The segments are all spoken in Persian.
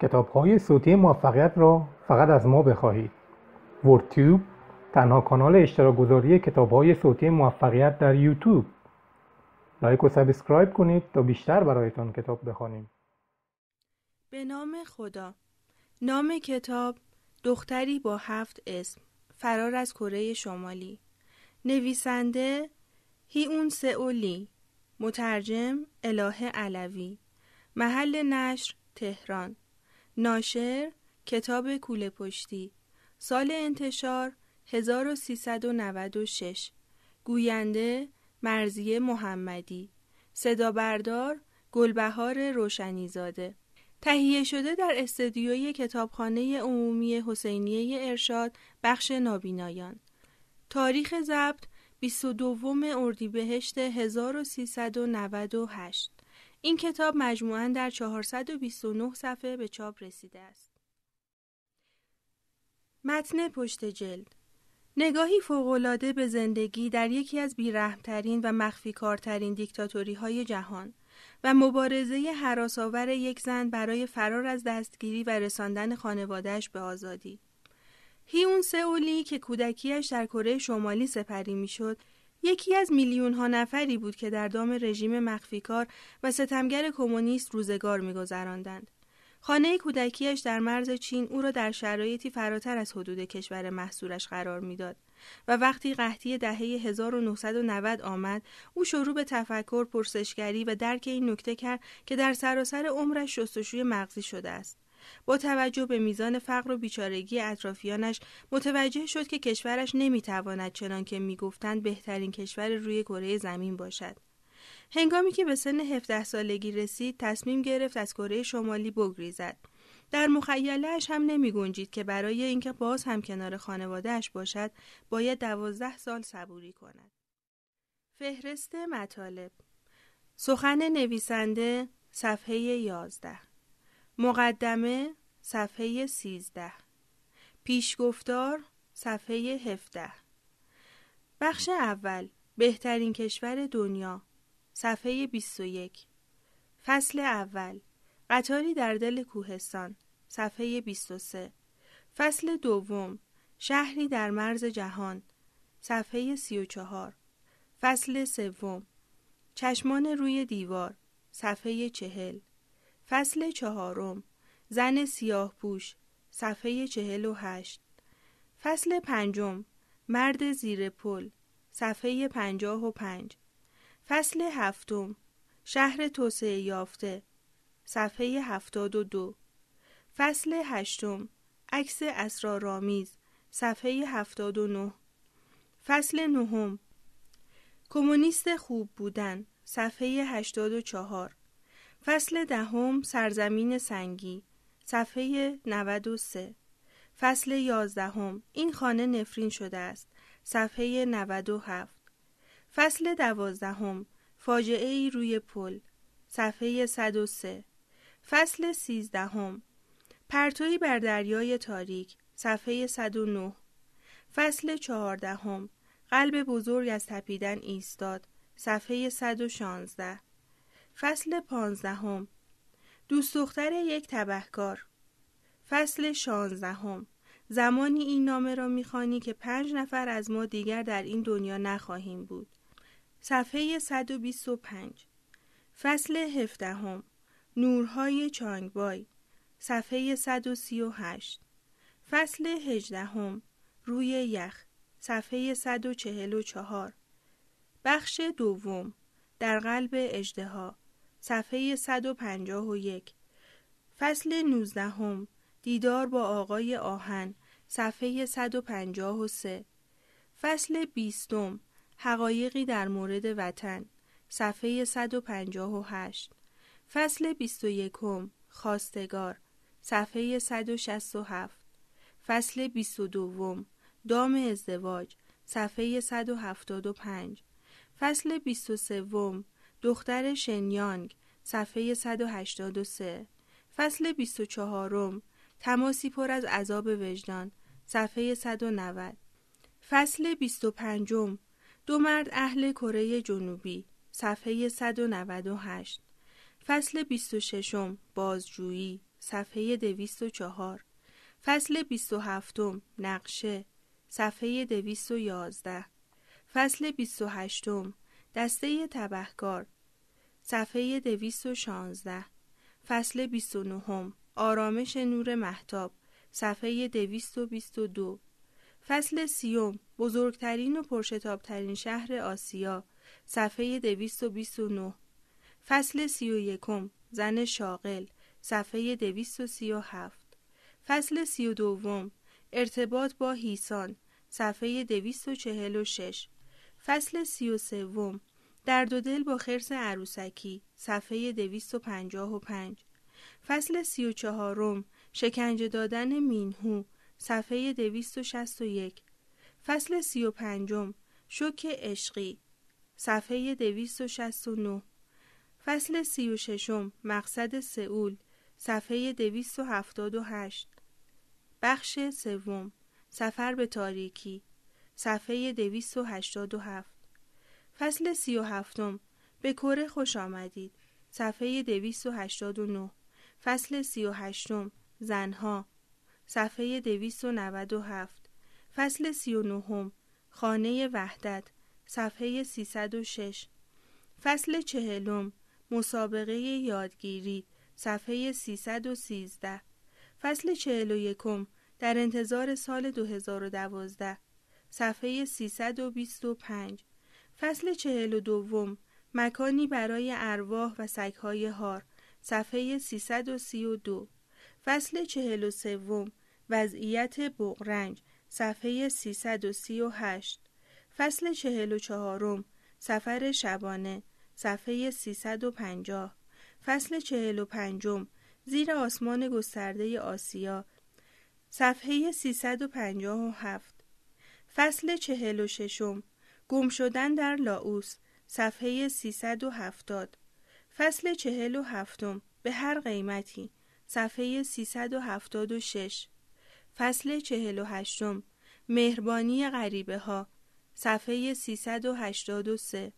کتاب های صوتی موفقیت را فقط از ما بخواهید. ورتیوب تنها کانال اشتراک گذاری کتاب های صوتی موفقیت در یوتیوب. like و subscribe کنید تا بیشتر برایتان کتاب بخوانیم. به نام خدا. نام کتاب دختری با هفت اسم. فرار از کره شمالی. نویسنده هیون سئولی. مترجم اله علوی. محل نشر تهران. ناشر کتاب کوله پشتی سال انتشار 1396 گوینده مرزیه محمدی. صدا بردار گلبهار روشنیزاده. تهیه شده در استدیوی کتابخانه عمومی حسینیه ارشاد بخش نابینایان. تاریخ ضبط 22 اردیبهشت 1398 این کتاب مجموعاً در 429 صفحه به چاپ رسیده است. متن پشت جلد نگاهی فوقالعاده به زندگی در یکی از بیرحمترین و مخفی کارترین دیکتاتوری های جهان و مبارزه حراساور یک زن برای فرار از دستگیری و رساندن خانوادهش به آزادی. هیون سئولی که کودکیش در کره شمالی سپری می‌شد یکی از میلیون ها نفری بود که در دام رژیم مخفیکار و ستمگر کمونیست روزگار میگذراندند. خانه کودکیش در مرز چین او را در شرایطی فراتر از حدود کشور محصولش قرار می‌داد و وقتی قحطی دهه 1990 آمد او شروع به تفکر پرسشگری و درک این نکته کرد که در سراسر عمرش شستشوی مغزی شده است با توجه به میزان فقر و بیچارگی اطرافیانش متوجه شد که کشورش نمی‌تواند چنان که می‌گفتند بهترین کشور روی کره زمین باشد. هنگامی که به سن 17 سالگی رسید تصمیم گرفت از کره شمالی بگریزد. در مخیلهش هم نمی گنجید که برای اینکه باز هم کنار خانوادهش باشد باید دوازده سال صبوری کند. فهرست مطالب سخن نویسنده صفحه یازده مقدمه صفحه 13 پیشگفتار صفحه 17 بخش اول بهترین کشور دنیا صفحه 21 فصل اول قطاری در دل کوهستان صفحه 23 فصل دوم شهری در مرز جهان صفحه 34 فصل سوم چشمان روی دیوار صفحه چهل. فصل چهارم. زن سیاه پوش صفحه چهل و هشت. فصل پنجم. مرد زیر پل صفحه پنجاه و پنج. فصل هفتم. شهر توسعه یافته صفحه هفتاد و دو. فصل هشتم. عکس اسرارآمیز صفحه هفتاد و نه. فصل نهم. کمونیست خوب بودن صفحه هشتاد و چهار. فصل دهم سرزمین سنگی صفحه 93 فصل یازدهم این خانه نفرین شده است صفحه 97 فصل دوازدهم فاجعه ای روی پل صفحه 103 فصل سیزدهم پرتوی بر دریای تاریک صفحه 109 فصل چهاردهم قلب بزرگ از تپیدن ایستاد صفحه 116 فصل پانزدهم. دوست دختر یک تبهکار. فصل شانزدهم. زمانی این نامه را می‌خوانی که پنج نفر از ما دیگر در این دنیا نخواهیم بود. صفحه 125 فصل هفدهم. نورهای چانگبای. صفحه 138 فصل هجدهم. روی یخ. صفحه 144 بخش دوم. در قلب اجدها صفحه 151 فصل 19 دیدار با آقای آهن. صفحه 153 فصل 20 حقایقی در مورد وطن. صفحه 158 فصل 21 خواستگار. صفحه 167 فصل 22 دام ازدواج. صفحه 175 فصل 23 دختر شنیانگ صفحه 183 فصل 24 تماسی پر از عذاب وجدان صفحه 190 فصل 25 دو مرد اهل کره جنوبی صفحه 198 فصل 26 بازجویی صفحه دویست و چهار. فصل بیست و هفتم نقشه صفحه دویست و یازده. فصل بیست و هشتم دسته تبهکار صفحه دویست و شانزده فصل بیست و نهم آرامش نور محتاب صفحه دویست و بیست و دو فصل سیوم بزرگترین و پرشتابترین شهر آسیا صفحه دویست و بیست و نه فصل سی و یکم زن شاغل صفحه دویست و سی و هفت فصل سی و دوم ارتباط با هیسان صفحه دویست و چهل و شش فصل سی و سوم درد و دل با خرس عروسکی صفحه 255 فصل 34 شکنجه دادن مینهو صفحه 261 فصل 35 شوک عشقی صفحه 269 فصل 36 مقصد سئول صفحه 278 بخش سوم سفر به تاریکی صفحه 287 فصل سی و هفتم. به کره خوش آمدید. صفحه دویست و هشتاد و نو فصل سی و هشتم. زنها. صفحه دویست و نود و هفت. فصل سی و نهم. خانه وحدت. صفحه سیصد و شش. فصل چهلم. مسابقه یادگیری. صفحه سیصد و سیزده. فصل چهل و یکم. در انتظار سال 2012 صفحه 325 فصل چهل و دوم مکانی برای ارواح و سگهای هار صفحه 332 فصل چهل و سوم وضعیت بغرنج صفحه 338 فصل چهل و چهارم سفر شبانه صفحه 350 فصل چهل و پنجم زیر آسمان گسترده آسیا صفحه 357 فصل چهل و ششم گم شدن در لاوس صفحه 370 فصل چهل و هفتم به هر قیمتی صفحه 376 فصل چهل و هشتم مهربانی غریبه ها صفحه 383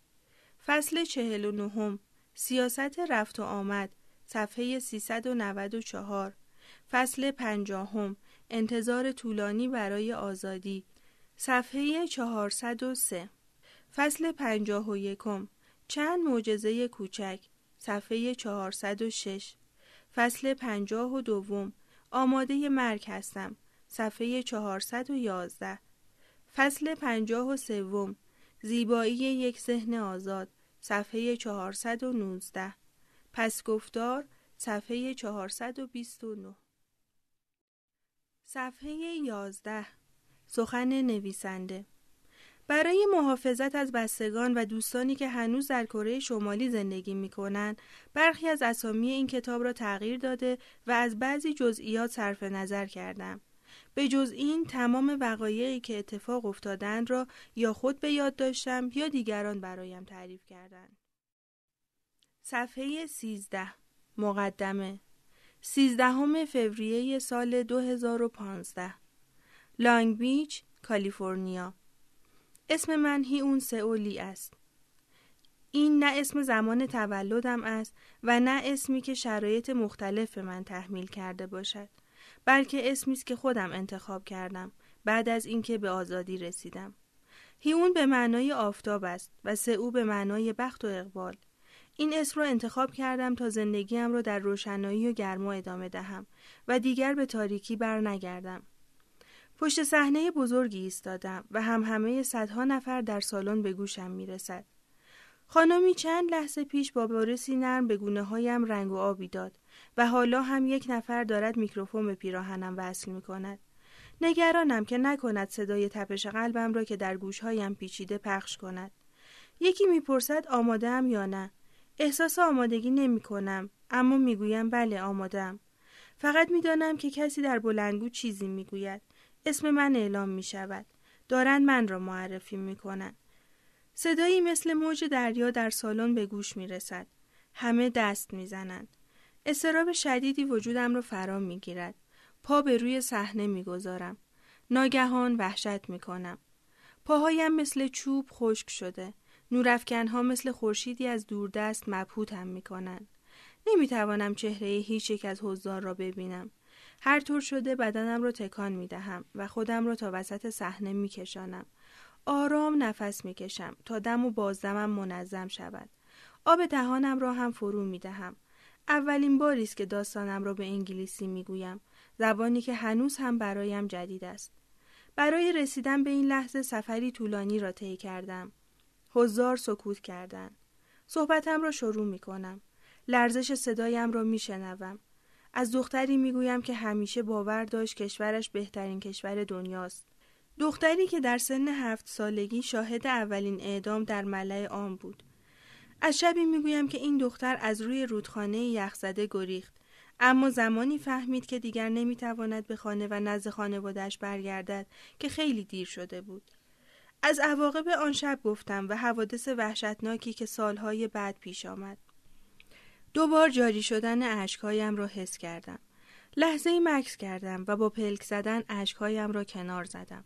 فصل چهل و نهم سیاست رفت و آمد صفحه 394 فصل پنجاهم انتظار طولانی برای آزادی صفحه 403 فصل پنجاه و یکم. چند معجزه کوچک. صفحه 406 فصل پنجاه و دوم. آماده مرگ هستم. صفحه 411 فصل پنجاه و سوم. زیبایی یک ذهن آزاد. صفحه 419 پس گفتار صفحه 429 صفحه 11 سخن نویسنده. برای محافظت از بستگان و دوستانی که هنوز در کره شمالی زندگی می کنند، برخی از اسامی این کتاب را تغییر داده و از بعضی جزئیات صرف نظر کردم. به جز این تمام وقایعی که اتفاق افتادند را یا خود به یاد داشتم یا دیگران برایم تعریف کردند. صفحه 13 مقدمه 13 فوریه سال 2015 لانگ بیچ کالیفرنیا اسم من اون سئولی است. این نه اسم زمان تولدم است و نه اسمی که شرایط مختلف به من تحمیل کرده باشد بلکه اسمی است که خودم انتخاب کردم بعد از اینکه به آزادی رسیدم. هیون به معنای آفتاب است و سئو به معنای بخت و اقبال. این اسم را انتخاب کردم تا زندگیم را در روشنایی و گرما ادامه دهم و دیگر به تاریکی بر نگردم. پشت صحنه بزرگی ایستادم و هم همه صدها نفر در سالن به گوشم می رسد. خانمی چند لحظه پیش با بارسی نرم به گونه هایم رنگ و آبی داد و حالا هم یک نفر دارد میکروفون به پیراهنم وصل می کند. نگرانم که نکند صدای تپش قلبم را که در گوشهایم پیچیده پخش کند. یکی می‌پرسد آماده یا نه احساس آمادگی نمی کنم اما می‌گویم بله آمادم فقط می‌دانم که کسی در بلندگو چیزی می‌گوید اسم من اعلام می شود دارند من را معرفی می کنند صدایی مثل موج دریا در سالن به گوش می رسد همه دست می زنند استراب شدیدی وجودم را فرا می گیرد پا به روی صحنه می گذارم ناگهان وحشت می کنم پاهایم مثل چوب خشک شده. نورافکنها مثل خورشیدی از دوردست مبهوتم می‌کنند. نمی‌توانم چهره هیچ یک از حضار را ببینم. هر طور شده بدنم را تکان می دهم و خودم را تا وسط صحنه می کشانم. آرام نفس می کشم تا دم و بازدمم منظم شود. آب دهانم را هم فرو می دهم. اولین باری است که داستانم را به انگلیسی می گویم. زبانی که هنوز هم برایم جدید است. برای رسیدن به این لحظه سفری طولانی را طی کردم. هزار سکوت کردند. صحبتم را شروع می کنم. لرزش صدایم را می شنوم. از دختری می گویم که همیشه باور داشت کشورش بهترین کشور دنیاست. دختری که در سن هفت سالگی شاهد اولین اعدام در ملع عام بود. از شبی می‌گویم که این دختر از روی رودخانه یخزده گریخت اما زمانی فهمید که دیگر نمی‌تواند به خانه و نزد خانوادهش برگردد که خیلی دیر شده بود. از عواقب آن شب گفتم و حوادث وحشتناکی که سالهای بعد پیش آمد. دوبار جاری شدن اشکهایم را حس کردم. لحظه ای مکس کردم و با پلک زدن اشکهایم را کنار زدم.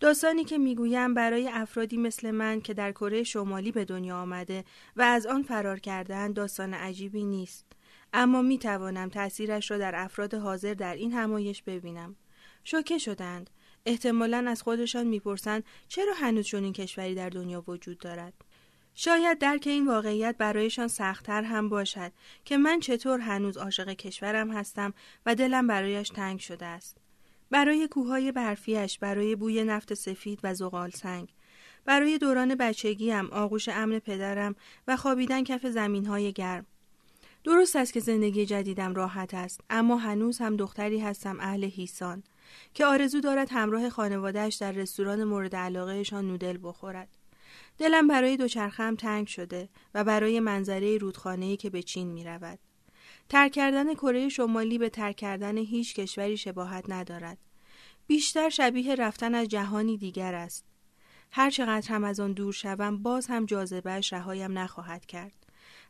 داستانی که می‌گویم برای افرادی مثل من که در کره شمالی به دنیا آمده و از آن فرار کردن داستان عجیبی نیست. اما می توانم تأثیرش را در افراد حاضر در این همایش ببینم. شوکه شدند. احتمالا از خودشان می‌پرسند چرا هنوز چنین کشوری در دنیا وجود دارد. شاید درک این واقعیت برایشان سختتر هم باشد که من چطور هنوز عاشق کشورم هستم و دلم برایش تنگ شده است. برای کوههای برفیش، برای بوی نفت سفید و زغال سنگ، برای دوران بچگیم، آغوش امن پدرم و خوابیدن کف زمینهای گرم. درست است که زندگی جدیدم راحت است اما هنوز هم دختری هستم اهل هیسان که آرزو دارد همراه خانوادهش در رستوران مورد علاقهشان نودل بخورد دلم برای دوچرخم تنگ شده و برای منظره رودخانه‌ای که به چین می رود. ترک کردن کره شمالی به ترک کردن هیچ کشوری شباهت ندارد. بیشتر شبیه رفتن از جهانی دیگر است. هر چقدر هم از آن دور شوم باز هم جاذبهش رهایم نخواهد کرد.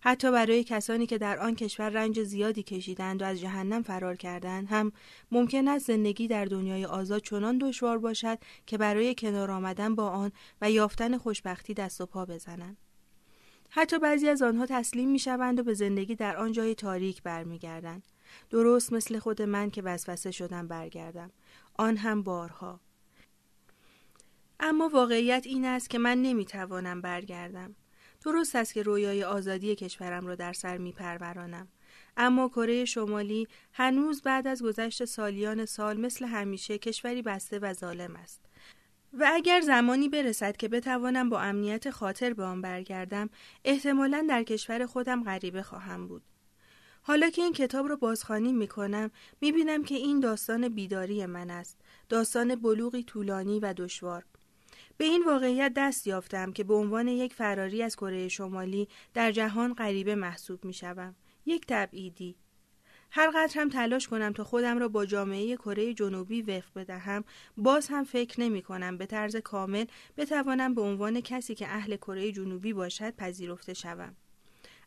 حتی برای کسانی که در آن کشور رنج زیادی کشیدند و از جهنم فرار کردند هم ممکن است زندگی در دنیای آزاد چنان دشوار باشد که برای کنار آمدن با آن و یافتن خوشبختی دست و پا بزنند. حتی بعضی از آنها تسلیم می شوند و به زندگی در آن جای تاریک برمیگردند. درست مثل خود من که وسوسه شدم برگردم. آن هم بارها. اما واقعیت این است که من نمی‌توانم برگردم. درست است که رویای آزادی کشورم را در سر می پرورانم. اما کره شمالی هنوز بعد از گذشت سالیان سال مثل همیشه کشوری بسته و ظالم است. و اگر زمانی برسد که بتوانم با امنیت خاطر به آن برگردم احتمالا در کشور خودم غریبه خواهم بود حالا که این کتاب را بازخوانی می کنم می بینم که این داستان بیداری من است داستان بلوغی طولانی و دشوار به این واقعیت دست یافتم که به عنوان یک فراری از کره شمالی در جهان غریبه محسوب می شوم. یک تبعیدی. هر قدر هم تلاش کنم تا خودم را با جامعه کره جنوبی وفق بدهم باز هم فکر نمی کنم به طرز کامل بتوانم به عنوان کسی که اهل کره جنوبی باشد پذیرفته شوم.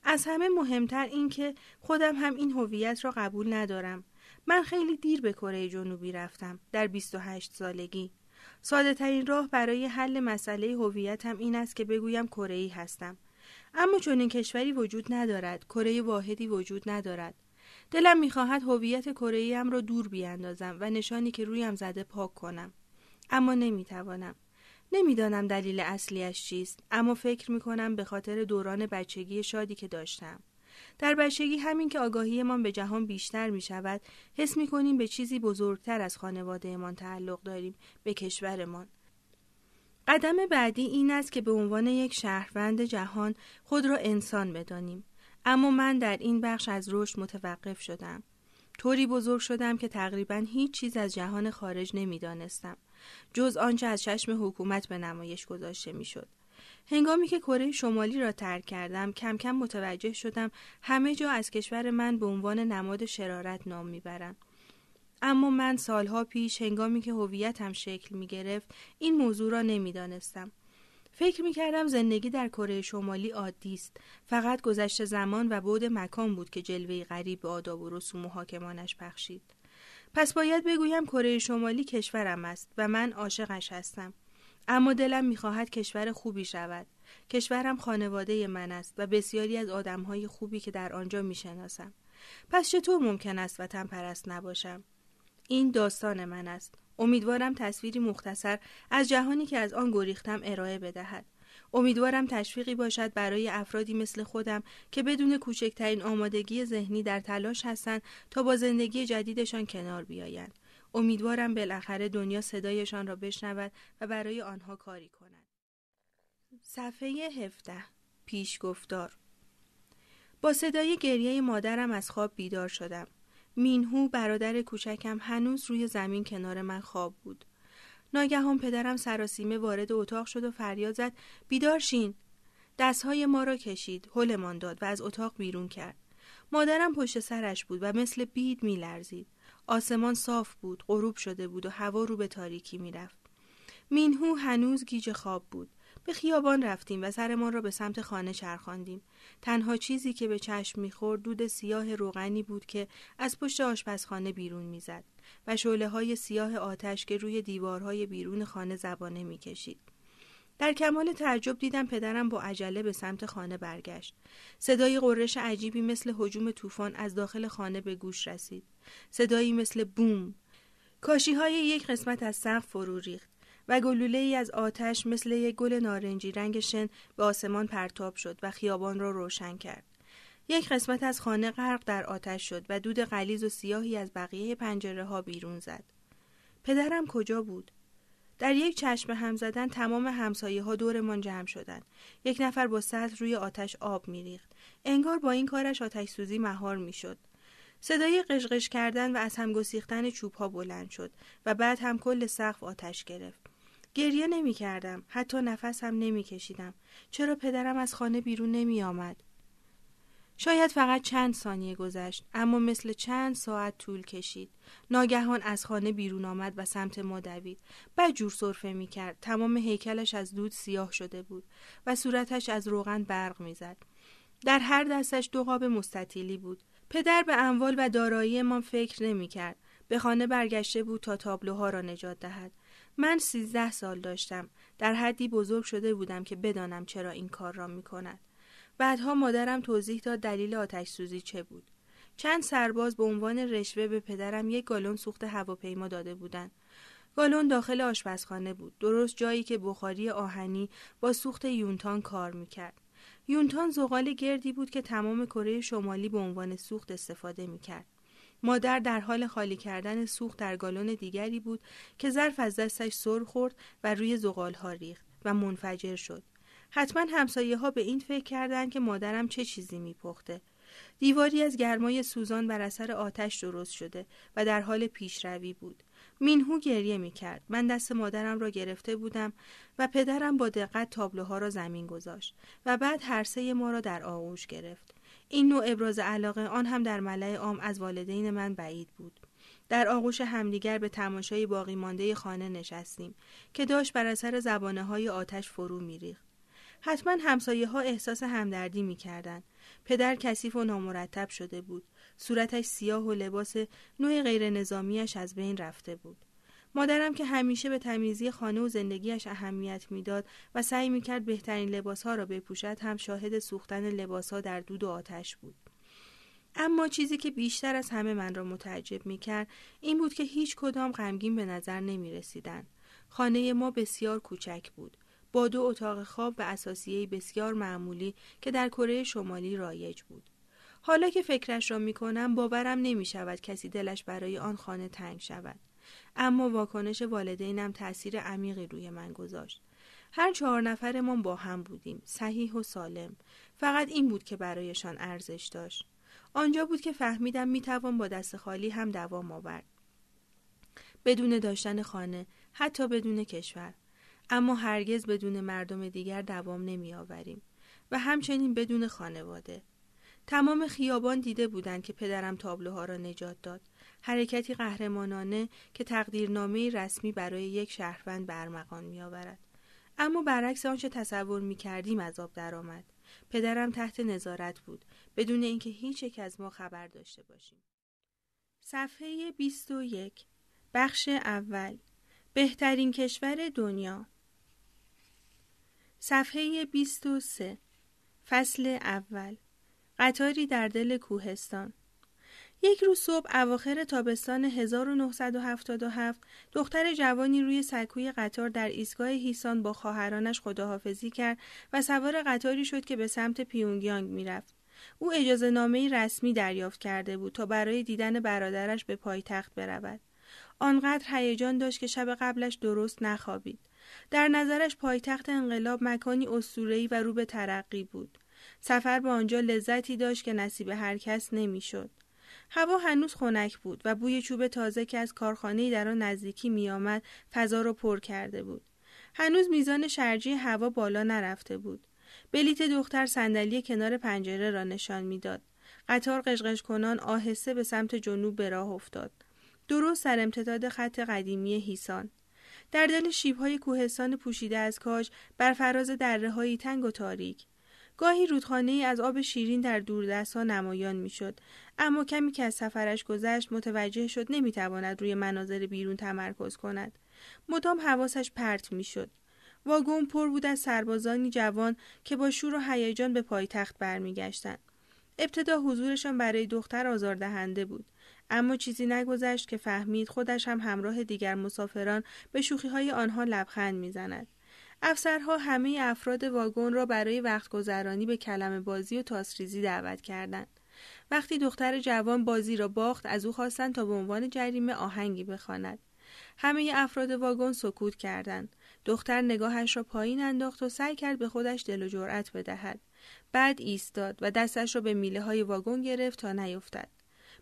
از همه مهمتر این که خودم هم این هویت را قبول ندارم. من خیلی دیر به کره جنوبی رفتم در 28 سالگی. ساده ترین راه برای حل مسئله هویتم این است که بگویم کره هستم. اما چون این کشوری وجود ندارد، کره واحدی وجود ندارد. دلم می‌خواهد هویت کره را دور بیاندازم و نشانی که رویم زده پاک کنم. اما نمی‌توانم. نمی‌دانم دلیل اصلیش چیست اما فکر می‌کنم به خاطر دوران بچگی شادی که داشتم. در بچگی همین که آگاهیمان به جهان بیشتر می شود حس می کنیم به چیزی بزرگتر از خانوادهمان تعلق داریم به کشورمان. قدم بعدی این است که به عنوان یک شهروند جهان خود را انسان بدانیم. اما من در این بخش از رشد متوقف شدم. طوری بزرگ شدم که تقریبا هیچ چیز از جهان خارج نمی‌دانستم. جز آنچه از چشم حکومت به نمایش گذاشته می‌شد. هنگامی که کره شمالی را ترک کردم کم کم متوجه شدم همه جا از کشور من به عنوان نماد شرارت نام می‌برند اما من سالها پیش هنگامی که هویتم شکل می گرفت این موضوع را نمی‌دانستم. فکر می کردم زندگی در کره شمالی عادی است. فقط گذشت زمان و بعد مکان بود که جلوه غریب به آداب و رسوم و حاکمانش بخشید. پس باید بگویم کره شمالی کشورم است و من عاشقش هستم. اما دلم می‌خواهد کشور خوبی شود. کشورم خانواده من است و بسیاری از آدمهای خوبی که در آنجا می‌شناسم. پس چطور ممکن است وطن پرست نباشم؟ این داستان من است. امیدوارم تصویری مختصر از جهانی که از آن گریختم ارائه بدهد. امیدوارم تشویقی باشد برای افرادی مثل خودم که بدون کوچکترین آمادگی ذهنی در تلاش هستند تا با زندگی جدیدشان کنار بیایند. امیدوارم بالاخره دنیا صدایشان را بشنود و برای آنها کاری کند. صفحه 17 پیشگفتار. با صدای گریه مادرم از خواب بیدار شدم. مینهو برادر کوچکم هنوز روی زمین کنار من خواب بود. ناگهان پدرم سراسیمه وارد اتاق شد و فریاد زد بیدار شین. دستهای ما را کشید هلمان داد و از اتاق بیرون کرد. مادرم پشت سرش بود و مثل بید میلرزید. آسمان صاف بود غروب شده بود و هوا رو به تاریکی می‌رفت مینهو هنوز گیج خواب بود به خیابان رفتیم و سرمان را به سمت خانه چرخاندیم تنها چیزی که به چشم می‌خورد دود سیاه روغنی بود که از پشت آشپزخانه بیرون می‌زد و شعله های سیاه آتش که روی دیوارهای بیرون خانه زبانه می‌کشید در کمال تعجب دیدم پدرم با عجله به سمت خانه برگشت. صدای قررش عجیبی مثل حجوم طوفان از داخل خانه به گوش رسید. صدایی مثل بوم. کاشی های یک قسمت از سقف فرو ریخت و گلوله ای از آتش مثل یک گل نارنجی رنگ شن به آسمان پرتاب شد و خیابان را روشن کرد. یک قسمت از خانه غرق در آتش شد و دود غلیظ و سیاهی از بقیه پنجره ها بیرون زد. پدرم کجا بود؟ در یک چشم هم زدن تمام همسایه ها دورمان جمع شدند. یک نفر با سطل روی آتش آب میریخت. انگار با این کارش آتش سوزی مهار می‌شد. صدای قشقش کردن و از هم گسیختن چوب ها بلند شد و بعد هم کل سقف آتش گرفت. گریه نمی کردم. حتی نفس هم نمی کشیدم. چرا پدرم از خانه بیرون نمی آمد؟ شاید فقط چند ثانیه گذشت اما مثل چند ساعت طول کشید ناگهان از خانه بیرون آمد و سمت ما دوید جور صرفه می کرد تمام هیکلش از دود سیاه شده بود و صورتش از روغن برق می‌زد در هر دستش دو قاب مستطیلی بود پدر به اموال و دارایی ما فکر نمی کرد. به خانه برگشته بود تا تابلوها را نجات دهد من سیزده سال داشتم در حدی بزرگ شده بودم که بدانم چرا این کار را می کند بعدها مادرم توضیح داد دلیل آتش سوزی چه بود. چند سرباز به عنوان رشوه به پدرم یک گالون سوخت هواپیما داده بودند. گالون داخل آشپزخانه بود. درست جایی که بخاری آهنی با سوخت یونتان کار می‌کرد. یونتان زغال گردی بود که تمام کره شمالی به عنوان سوخت استفاده می‌کرد. مادر در حال خالی کردن سوخت در گالون دیگری بود که ظرف از دستش سر خورد و روی زغال ها ریخت و منفجر شد. حتما همسایه ها به این فکر کردند که مادرم چه چیزی میپخته. دیواری از گرمای سوزان بر اثر آتش درست شده و در حال پیشروی بود. مینهو گریه می کرد. من دست مادرم را گرفته بودم و پدرم با دقت تابلوها را زمین گذاشت و بعد هر سه ما را در آغوش گرفت. این نوع ابراز علاقه آن هم در ملع عام از والدین من بعید بود. در آغوش همدیگر به تماشای باقی مانده خانه نشستیم که داشت بر اثر زبانه های آتش فرو میریخت. حتما همسایه ها احساس همدردی می کردن. پدر کثیف و نامرتب شده بود. صورتش سیاه و لباس نوع غیر نظامیش از بین رفته بود. مادرم که همیشه به تمیزی خانه و زندگیش اهمیت می‌داد و سعی می‌کرد بهترین لباسها را بپوشد هم شاهد سوختن لباسها در دود و آتش بود. اما چیزی که بیشتر از همه من را متعجب می‌کرد این بود که هیچ کدام غمگین به نظر نمی رسیدن. خانه ما بسیار کوچک بود. با دو اتاق خواب و اساسیه بسیار معمولی که در کره شمالی رایج بود. حالا که فکرش را می کنم باورم نمی شود کسی دلش برای آن خانه تنگ شود. اما واکنش والدینم تأثیر عمیقی روی من گذاشت. هر چهار نفرمان با هم بودیم. صحیح و سالم. فقط این بود که برایشان ارزش داشت. آنجا بود که فهمیدم می توان با دست خالی هم دوام آورد. بدون داشتن خانه، حتی بدون کشور. اما هرگز بدون مردم دیگر دوام نمی آوریم و همچنین بدون خانواده. تمام خیابان دیده بودند که پدرم تابلوها را نجات داد. حرکتی قهرمانانه که تقدیرنامه رسمی برای یک شهروند برمغان می آورد. اما برعکس آنچه تصور می کردیم از درآمد. پدرم تحت نظارت بود بدون اینکه هیچ یک از ما خبر داشته باشیم. صفحه 21 بخش اول بهترین کشور دنیا صفحه 23 فصل اول قطاری در دل کوهستان یک روز صبح اواخر تابستان 1977 دختر جوانی روی سکوی قطار در ایستگاه هیسان با خواهرانش خداحافظی کرد و سوار قطاری شد که به سمت پیونگیانگ می‌رفت. او اجازه نامه رسمی دریافت کرده بود تا برای دیدن برادرش به پایتخت برود. آنقدر هیجان داشت که شب قبلش درست نخوابید. در نظرش پایتخت انقلاب مکانی اسطوره‌ای و رو به ترقی بود. سفر به آنجا لذتی داشت که نصیب هر کس نمی‌شد. هوا هنوز خنک بود و بوی چوب تازه که از کارخانه‌ای در آن نزدیکی میآمد فضا را پر کرده بود. هنوز میزان شرجی هوا بالا نرفته بود. بلیت دختر صندلی کنار پنجره را نشان می‌داد. قطار قشقش کنان آهسته به سمت جنوب به راه افتاد. درست سر امتداد خط قدیمی هیسان. در دل شیبهای کوهستان پوشیده از کاج بر فراز دره تنگ و تاریک گاهی رودخانه از آب شیرین در دوردستها نمایان می‌شد. اما کمی که از سفرش گذشت متوجه شد نمی‌تواند روی مناظر بیرون تمرکز کند. مدام حواسش پرت می‌شد. واگن پر بود از سربازانی جوان که با شور و هیجان به پایتخت برمیگشتند. ابتدا حضورشان برای دختر آزاردهنده بود. اما چیزی نگذشت که فهمید خودش هم همراه دیگر مسافران به شوخی های آنها لبخند می‌زند. افسرها همه افراد واگن را برای وقت گذرانی به کلمه بازی و تاسریزی دعوت کردند. وقتی دختر جوان بازی را باخت از او خواستند تا به عنوان جریمه آهنگی بخواند. همه افراد واگن سکوت کردند. دختر نگاهش را پایین انداخت و سعی کرد به خودش دل و جرأت بدهد. بعد ایستاد و دستش را به میله های واگن گرفت تا نیفتد.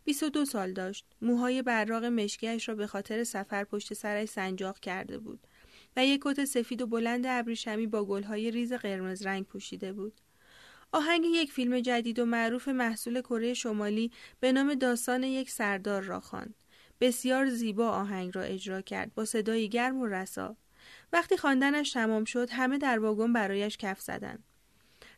22 سال داشت. موهای براق مشکیش را به خاطر سفر پشت سرش سنجاق کرده بود. و یک کت سفید و بلند ابریشمی با گلهای ریز قرمز رنگ پوشیده بود. آهنگ یک فیلم جدید و معروف محصول کره شمالی به نام داستان یک سردار را خواند. بسیار زیبا آهنگ را اجرا کرد با صدایی گرم و رسا. وقتی خواندنش تمام شد همه در واگن برایش کف زدند.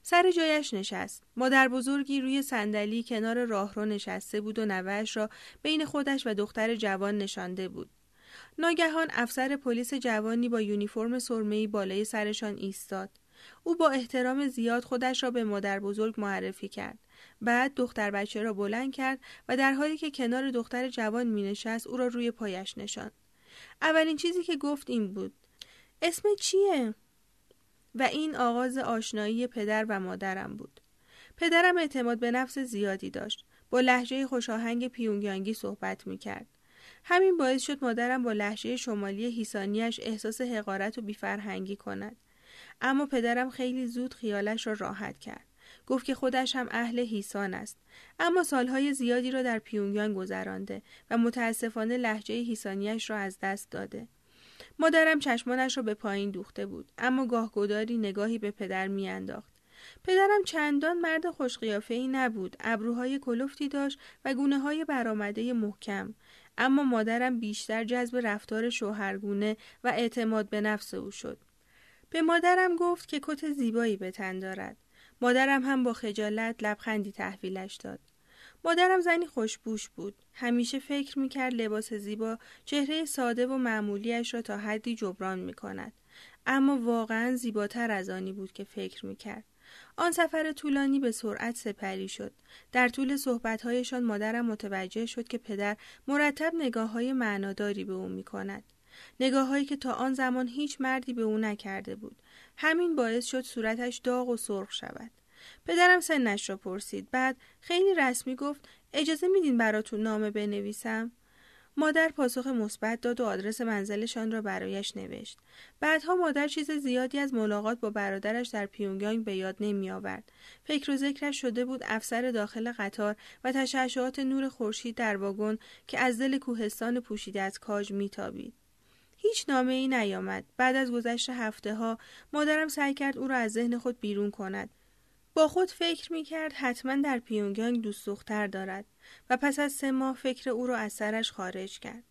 سر جایش نشست. مادر بزرگی روی صندلی کنار راهرو نشسته بود و نوهش را بین خودش و دختر جوان نشانده بود. ناگهان افسر پلیس جوانی با یونیفرم سرمه‌ای بالای سرشان ایستاد. او با احترام زیاد خودش را به مادر بزرگ معرفی کرد. بعد دختر بچه را بلند کرد و در حالی که کنار دختر جوان می نشست او را روی پایش نشاند. اولین چیزی که گفت این بود. اسم چیه؟ و این آغاز آشنایی پدر و مادرم بود. پدرم اعتماد به نفس زیادی داشت. با لحجه خوشاهنگ پیونگیانگی صحبت می کرد. همین باعث شد مادرم با لحجه شمالی هیسانیش احساس حقارت و بیفرهنگی کند. اما پدرم خیلی زود خیالش را راحت کرد. گفت که خودش هم اهل هیسان است اما سالهای زیادی را در پیونگیان گذرانده و متاسفانه لحجه هیسانیش را از دست داده. مادرم چشمانش را به پایین دوخته بود اما گاهگداری نگاهی به پدر میانداخت پدرم چندان مرد خوشقیافه ای نبود ابروهای کلفتی داشت و گونه های برآمده محکم اما مادرم بیشتر جذب رفتار شوهرگونه و اعتماد به نفس او شد. به مادرم گفت که کت زیبایی به تن دارد. مادرم هم با خجالت لبخندی تحویلش داد. مادرم زنی خوشبوش بود. همیشه فکر می‌کرد لباس زیبا چهره ساده و معمولیش را تا حدی جبران می‌کند. اما واقعا زیباتر از آنی بود که فکر می‌کرد. آن سفر طولانی به سرعت سپری شد. در طول صحبتهایشان مادرم متوجه شد که پدر مرتب نگاه های معناداری به او می کند. نگاه هایی که تا آن زمان هیچ مردی به او نکرده بود. همین باعث شد صورتش داغ و سرخ شود. پدرم سنش را پرسید. بعد خیلی رسمی گفت اجازه میدین براتون نامه بنویسم؟ مادر پاسخ مثبت داد و آدرس منزلشان را برایش نوشت. بعدها مادر چیز زیادی از ملاقات با برادرش در پیونگیانگ به یاد نمی آورد. فکر و ذکرش شده بود افسر داخل قطار و تشعشعات نور خورشید در واگن که از دل کوهستان پوشیده از کاج میتابید. هیچ نامه ای نیامد. بعد از گذشت هفته ها مادرم سعی کرد او را از ذهن خود بیرون کند. با خود فکر می کرد حتما در پیونگیانگ دوست دختر دارد و پس از سه ماه فکر او را از سرش خارج کرد.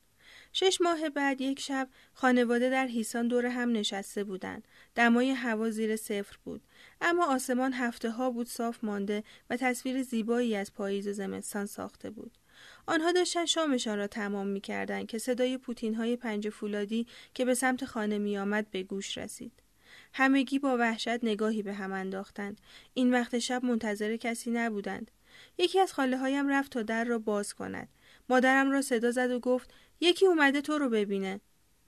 شش ماه بعد یک شب خانواده در هیسان دور هم نشسته بودند. دمای هوا زیر صفر بود. اما آسمان هفته ها بود صاف مانده و تصویر زیبایی از پاییز و زمستان ساخته بود. آنها داشتن شامشان را تمام می کردن که صدای پوتین های پنج فولادی که به سمت خانه می آمد به گوش رسید. همگی با وحشت نگاهی به هم انداختند این وقت شب منتظر کسی نبودند یکی از خاله هایم رفت تا در را باز کند. مادرم را صدا زد و گفت یکی اومده تو رو ببینه.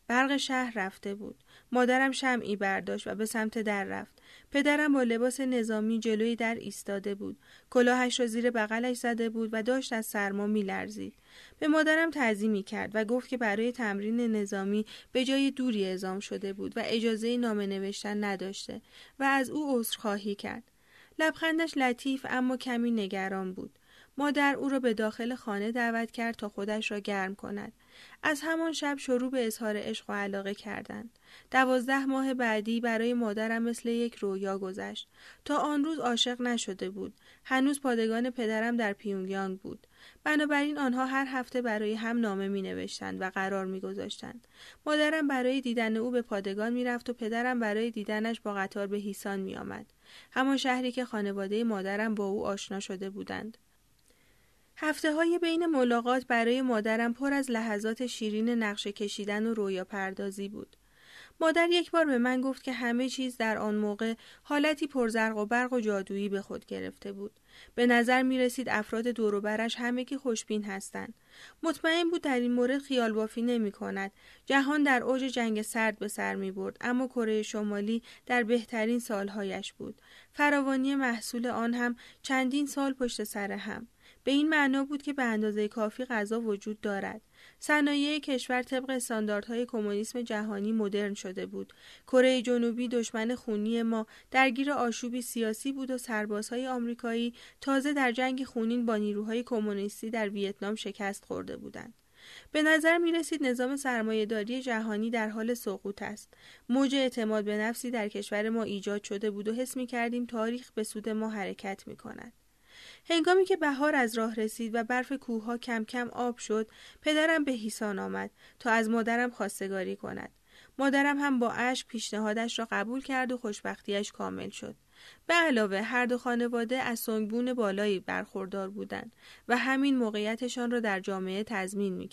برق شهر رفته بود. مادرم شمعی برداشت و به سمت در رفت. پدرم با لباس نظامی جلوی در ایستاده بود. کلاهش را زیر بغلش زده بود و داشت از سرما میلرزید. به مادرم تعظیمی کرد و گفت که برای تمرین نظامی به جای دوری اعزام شده بود و اجازه نامه نوشتن نداشته و از او عذرخواهی کرد. لبخندش لطیف اما کمی نگران بود مادر او را به داخل خانه دعوت کرد تا خودش را گرم کند از همان شب شروع به اظهار عشق و علاقه کردند. دوازده ماه بعدی برای مادرم مثل یک رویا گذشت. تا آن روز عاشق نشده بود. هنوز پادگان پدرم در پیونگیانگ بود. بنابراین آنها هر هفته برای هم نامه می نوشتند و قرار می گذاشتند. مادرم برای دیدن او به پادگان می رفت و پدرم برای دیدنش با قطار به هیسان می آمد. همان شهری که خانواده مادرم با او آشنا شده بودند. هفته های بین ملاقات برای مادرم پر از لحظات شیرین نقشه کشیدن و رویا پردازی بود. مادر یک بار به من گفت که همه چیز در آن موقع حالتی پرزرق و برق و جادویی به خود گرفته بود. به نظر می رسید افراد دوروبرش همگی خوشبین هستند. مطمئن بود در این مورد خیال بافی نمی کند. جهان در اوج جنگ سرد به سر می برد اما کره شمالی در بهترین سالهایش بود. فراوانی محصول آن هم چندین سال پشت سر هم. به این معنا بود که به اندازه کافی غذا وجود دارد. صنایع کشور طبق استانداردهای کمونیسم جهانی مدرن شده بود. کره جنوبی دشمن خونی ما درگیر آشوبی سیاسی بود و سربازهای آمریکایی تازه در جنگ خونین با نیروهای کمونیستی در ویتنام شکست خورده بودند. به نظر می رسید نظام سرمایهداری جهانی در حال سقوط است. موج اعتماد به نفسی در کشور ما ایجاد شده بود و حس می کردیم تاریخ به سود ما حرکت می کند. هنگامی که بهار از راه رسید و برف کوهها کم کم آب شد پدرم به هیسان آمد تا از مادرم خواستگاری کند. مادرم هم با اشک پیشنهادش را قبول کرد و خوشبختیش کامل شد. به علاوه هر دو خانواده از سنگبون بالایی برخوردار بودند و همین موقعیتشان را در جامعه تضمین می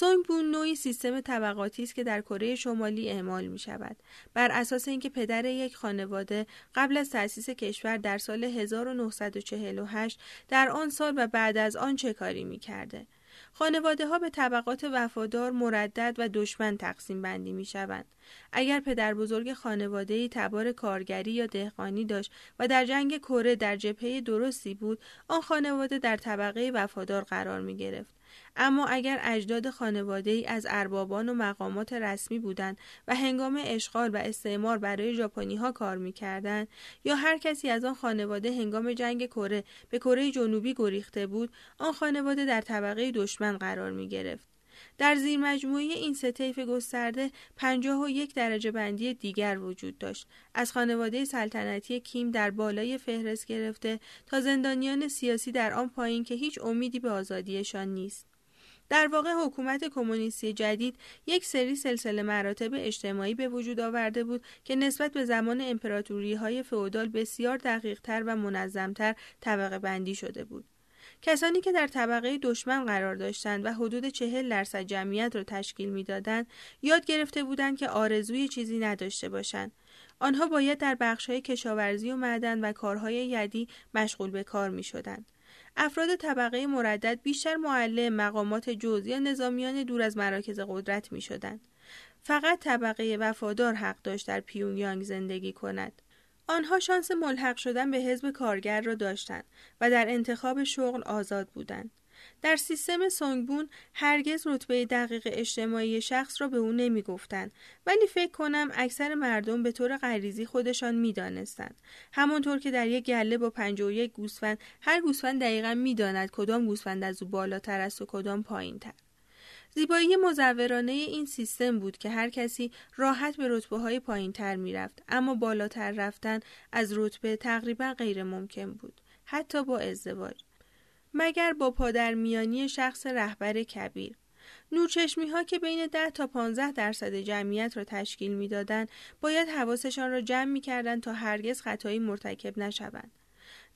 کرد. بون نوعی سیستم طبقاتی است که در کره شمالی اعمال می شود بر اساس اینکه پدر یک خانواده قبل از تأسیس کشور در سال 1948 در آن سال و بعد از آن چه کاری می کرده. خانواده ها به طبقات وفادار، مردد و دشمن تقسیم بندی می شوند. اگر پدر بزرگ خانواده ای تبار کارگری یا دهقانی داشت و در جنگ کره در جبهه درستی بود، آن خانواده در طبقه وفادار قرار می گرفت. اما اگر اجداد خانواده ای از اربابان و مقامات رسمی بودند و هنگام اشغال و استعمار برای ژاپنی ها کار می‌کردند یا هر کسی از آن خانواده هنگام جنگ کره به کره جنوبی گریخته بود آن خانواده در طبقه دشمن قرار می گرفت. در زیر مجموعه این سه طیف گسترده پنجاه و یک درجه بندی دیگر وجود داشت از خانواده سلطنتی کیم در بالای فهرست گرفته تا زندانیان سیاسی در آن پایین که هیچ امیدی به آزادیشان نیست در واقع حکومت کمونیستی جدید یک سری سلسله مراتب اجتماعی به وجود آورده بود که نسبت به زمان امپراتوری های فئودال بسیار دقیقتر و منظمتر طبقه بندی شده بود. کسانی که در طبقه دشمن قرار داشتند و حدود چهل درصد جمعیت را تشکیل می‌دادند یاد گرفته بودند که آرزوی چیزی نداشته باشند آنها باید در بخشهای کشاورزی و معدن و کارهای یدی مشغول به کار می شدند. افراد طبقه مردد بیشتر معلم مقامات جز یا نظامیان دور از مراکز قدرت می شدند. فقط طبقه وفادار حق داشت در پیونگیانگ زندگی کند. آنها شانس ملحق شدن به حزب کارگر را داشتند و در انتخاب شغل آزاد بودند. در سیستم سونگبون هرگز رتبه دقیق اجتماعی شخص را به او نمی گفتن ولی فکر کنم اکثر مردم به طور غریزی خودشان می دانستند. همانطور که در یک گله با یک گوسفند هر گوسفند دقیقا می داند کدام گوسفند از او بالاتر است و کدام پایین تر. زیبایی مزورانه این سیستم بود که هر کسی راحت به رتبه های پایین تر می رفت اما بالاتر رفتن از رتبه تقریبا غیر ممکن بود حتی با ازدواج. مگر با پادرمیانی شخص رهبر کبیر. نورچشمی ها که بین 10 تا 15 درصد جمعیت را تشکیل می‌دادند باید حواسشان را جمع می کردن تا هرگز خطایی مرتکب نشوند.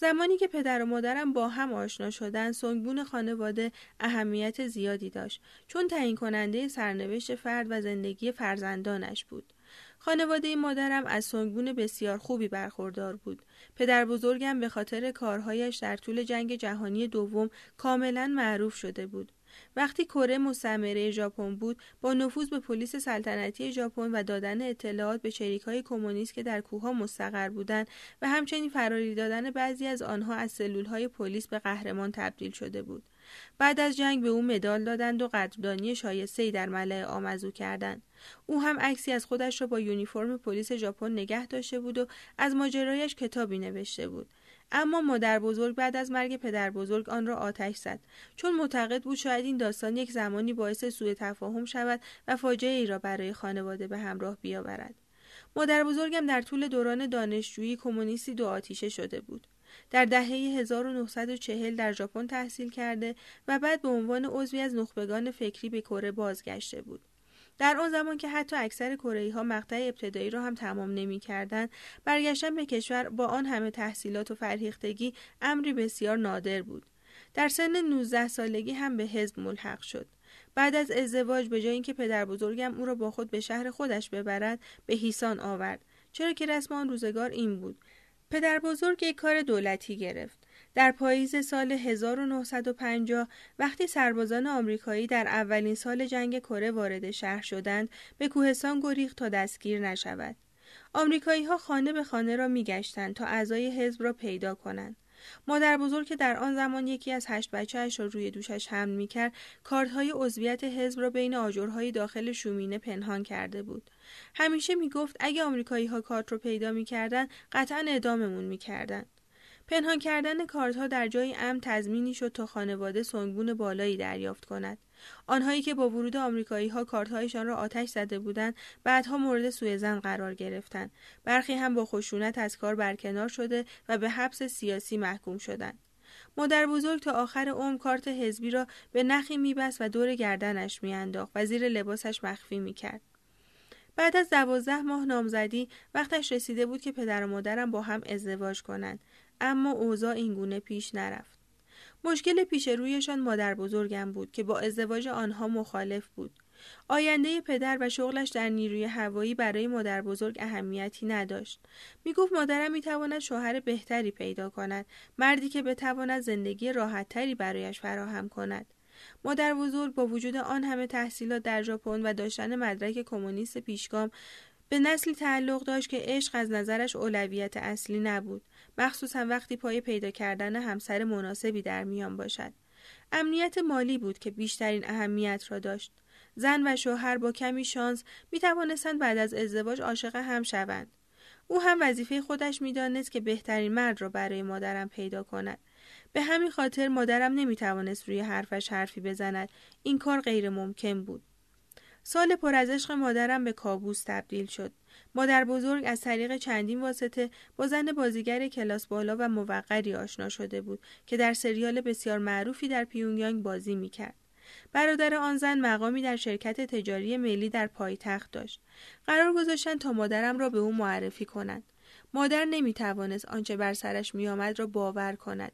زمانی که پدر و مادرم با هم آشنا شدن سنگبون خانواده اهمیت زیادی داشت چون تعیین کننده سرنوشت فرد و زندگی فرزندانش بود خانواده مادرم از سنگون بسیار خوبی برخوردار بود. پدر بزرگم به خاطر کارهایش در طول جنگ جهانی دوم کاملا معروف شده بود. وقتی کره مستعمره ژاپن بود با نفوذ به پلیس سلطنتی ژاپن و دادن اطلاعات به های کمونیست که در کوهها مستقر بودند و همچنین فراری دادن بعضی از آنها از های پلیس به قهرمان تبدیل شده بود. بعد از جنگ به او مدال دادند و قدردانی شایستهای در ملع آمزو کردند. او هم عکسی از خودش را با یونیفرم پلیس ژاپن نگه داشته بود و از ماجرایش کتابی نوشته بود. اما مادر بزرگ بعد از مرگ پدر بزرگ آن را آتش زد. چون معتقد بود شاید این داستان یک زمانی باعث سوء تفاهم شود و فاجعه ای را برای خانواده به همراه بیاورد. مادر بزرگم در طول دوران دانشجویی کمونیستی دو آتیشه شده بود. در دهه 1940 در ژاپن تحصیل کرده و بعد به عنوان عضوی از نخبگان فکری به کره بازگشته بود. در آن زمان که حتی اکثر کره ها مقطع ابتدایی را هم تمام نمی کردن، برگشتن به کشور با آن همه تحصیلات و فرهیختگی امری بسیار نادر بود. در سن 19 سالگی هم به حزب ملحق شد. بعد از ازدواج به جای اینکه پدر بزرگم او را با خود به شهر خودش ببرد به هیسان آورد چرا که رسم آن روزگار این بود پدر بزرگ یک کار دولتی گرفت در پاییز سال 1950 وقتی سربازان آمریکایی در اولین سال جنگ کره وارد شهر شدند به کوهستان گریخت تا دستگیر نشود. آمریکایی ها خانه به خانه را میگشتند تا اعضای حزب را پیدا کنند. مادر بزرگ که در آن زمان یکی از هشت بچهاش را روی دوشش حمل می‌کرد کارتهای عضویت حزب را بین آجرهای داخل شومینه پنهان کرده بود. همیشه می‌گفت اگه آمریکایی ها کارت رو پیدا می‌کردن قطعا اعداممون می‌کردن. پنهان کردن کارتها در جای امن تضمینی شد تا خانواده سنگون بالایی دریافت کند. آنهایی که با ورود آمریکایی ها کارتهایشان را آتش زده بودند بعدها مورد سوء زن قرار گرفتند. برخی هم با خشونت از کار برکنار شده و به حبس سیاسی محکوم شدند. مادر بزرگ تا آخر عمر کارت حزبی را به نخی میبست و دور گردنش میانداخت و زیر لباسش مخفی می‌کرد. بعد از دوازده ماه نامزدی وقتش رسیده بود که پدر و مادرم با هم ازدواج کنند. اما اوضاع اینگونه پیش نرفت مشکل پیش رویشان مادر بزرگم بود که با ازدواج آنها مخالف بود آینده پدر و شغلش در نیروی هوایی برای مادر بزرگ اهمیتی نداشت. می گفت مادرم می تواند شوهر بهتری پیدا کند، مردی که بتواند زندگی راحتتری برایش فراهم کند. مادر بزرگ با وجود آن همه تحصیلات در ژاپن و داشتن مدرک کمونیست پیشگام به نسلی تعلق داشت که عشق از نظرش اولویت اصلی نبود مخصوصا وقتی پای پیدا کردن همسر مناسبی در میان باشد. امنیت مالی بود که بیشترین اهمیت را داشت. زن و شوهر با کمی شانس می توانستند بعد از ازدواج عاشق هم شوند. او هم وظیفه خودش می‌دانست که بهترین مرد را برای مادرم پیدا کند. به همین خاطر مادرم نمی توانست روی حرفش حرفی بزند. این کار غیر ممکن بود. سال پر از عشق مادرم به کابوس تبدیل شد. مادر بزرگ از طریق چندین واسطه با زن بازیگر کلاس بالا و موقری آشنا شده بود که در سریال بسیار معروفی در پیونگیانگ بازی می‌کرد. برادر آن زن مقامی در شرکت تجاری ملی در پایتخت داشت. قرار گذاشتن تا مادرم را به او معرفی کنند. مادر نمی توانست آنچه بر سرش می آمد را باور کند.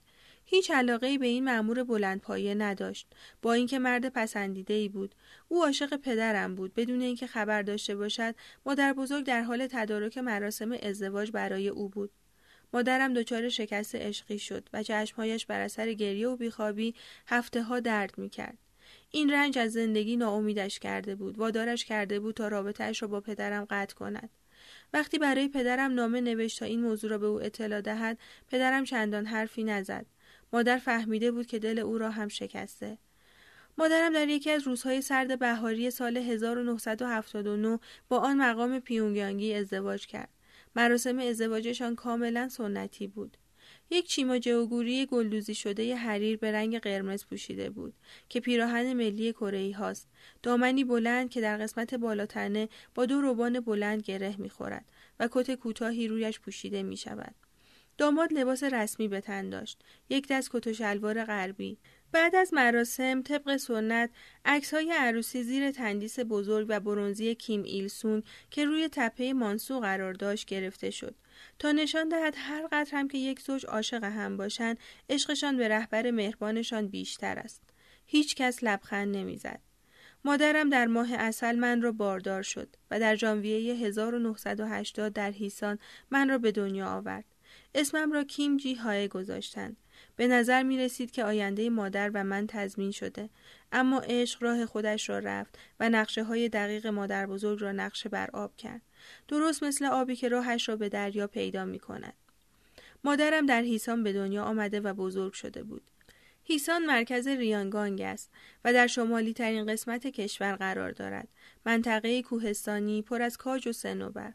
هیچ علاقه به این مأمور بلندپایه نداشت. با اینکه مرد پسندیده ای بود. او عاشق پدرم بود. بدون اینکه خبر داشته باشد مادر بزرگ در حال تدارک مراسم ازدواج برای او بود. مادرم دچار شکست عشقی شد و چشمهایش بر اثر گریه و بیخوابی هفته ها درد می‌کرد. این رنج از زندگی ناامیدش کرده بود. وادارش کرده بود تا رابطهاش را با پدرم قطع کند. وقتی برای پدرم نامه نوشت تا این موضوع را به او اطلاع دهد پدرم چندان حرفی نزد. مادر فهمیده بود که دل او را هم شکسته. مادرم در یکی از روزهای سرد بهاری سال 1979 با آن مقام پیونگیانگی ازدواج کرد. مراسم ازدواجشان کاملا سنتی بود. یک چیما جوگوری گلدوزی شده حریر به رنگ قرمز پوشیده بود که پیراهن ملی کره هاست دامنی بلند که در قسمت بالاتنه با دو روبان بلند گره می‌خورد و کت کوتاهی رویش پوشیده می شود. داماد لباس رسمی به تن داشت. یک دست کت و شلوار غربی. بعد از مراسم طبق سنت عکس های عروسی زیر تندیس بزرگ و برونزی کیم ایلسون که روی تپه مانسو قرار داشت گرفته شد. تا نشان دهد هر قدر هم که یک زوج عاشق هم باشند عشقشان به رهبر مهربانشان بیشتر است. هیچ کس لبخند نمی‌زد. مادرم در ماه اصل من را باردار شد و در ژانویه 1980 در هیسان من را به دنیا آورد. اسمم را کیم جی های گذاشتند. به نظر می رسید که آینده مادر و من تضمین شده. اما عشق راه خودش را رفت و نقشه های دقیق مادر بزرگ را نقشه بر آب کرد. درست مثل آبی که راهش را به دریا پیدا می کند مادرم در هیسان به دنیا آمده و بزرگ شده بود. هیسان مرکز ریانگانگ است و در شمالی ترین قسمت کشور قرار دارد. منطقه کوهستانی پر از کاج و سنوبر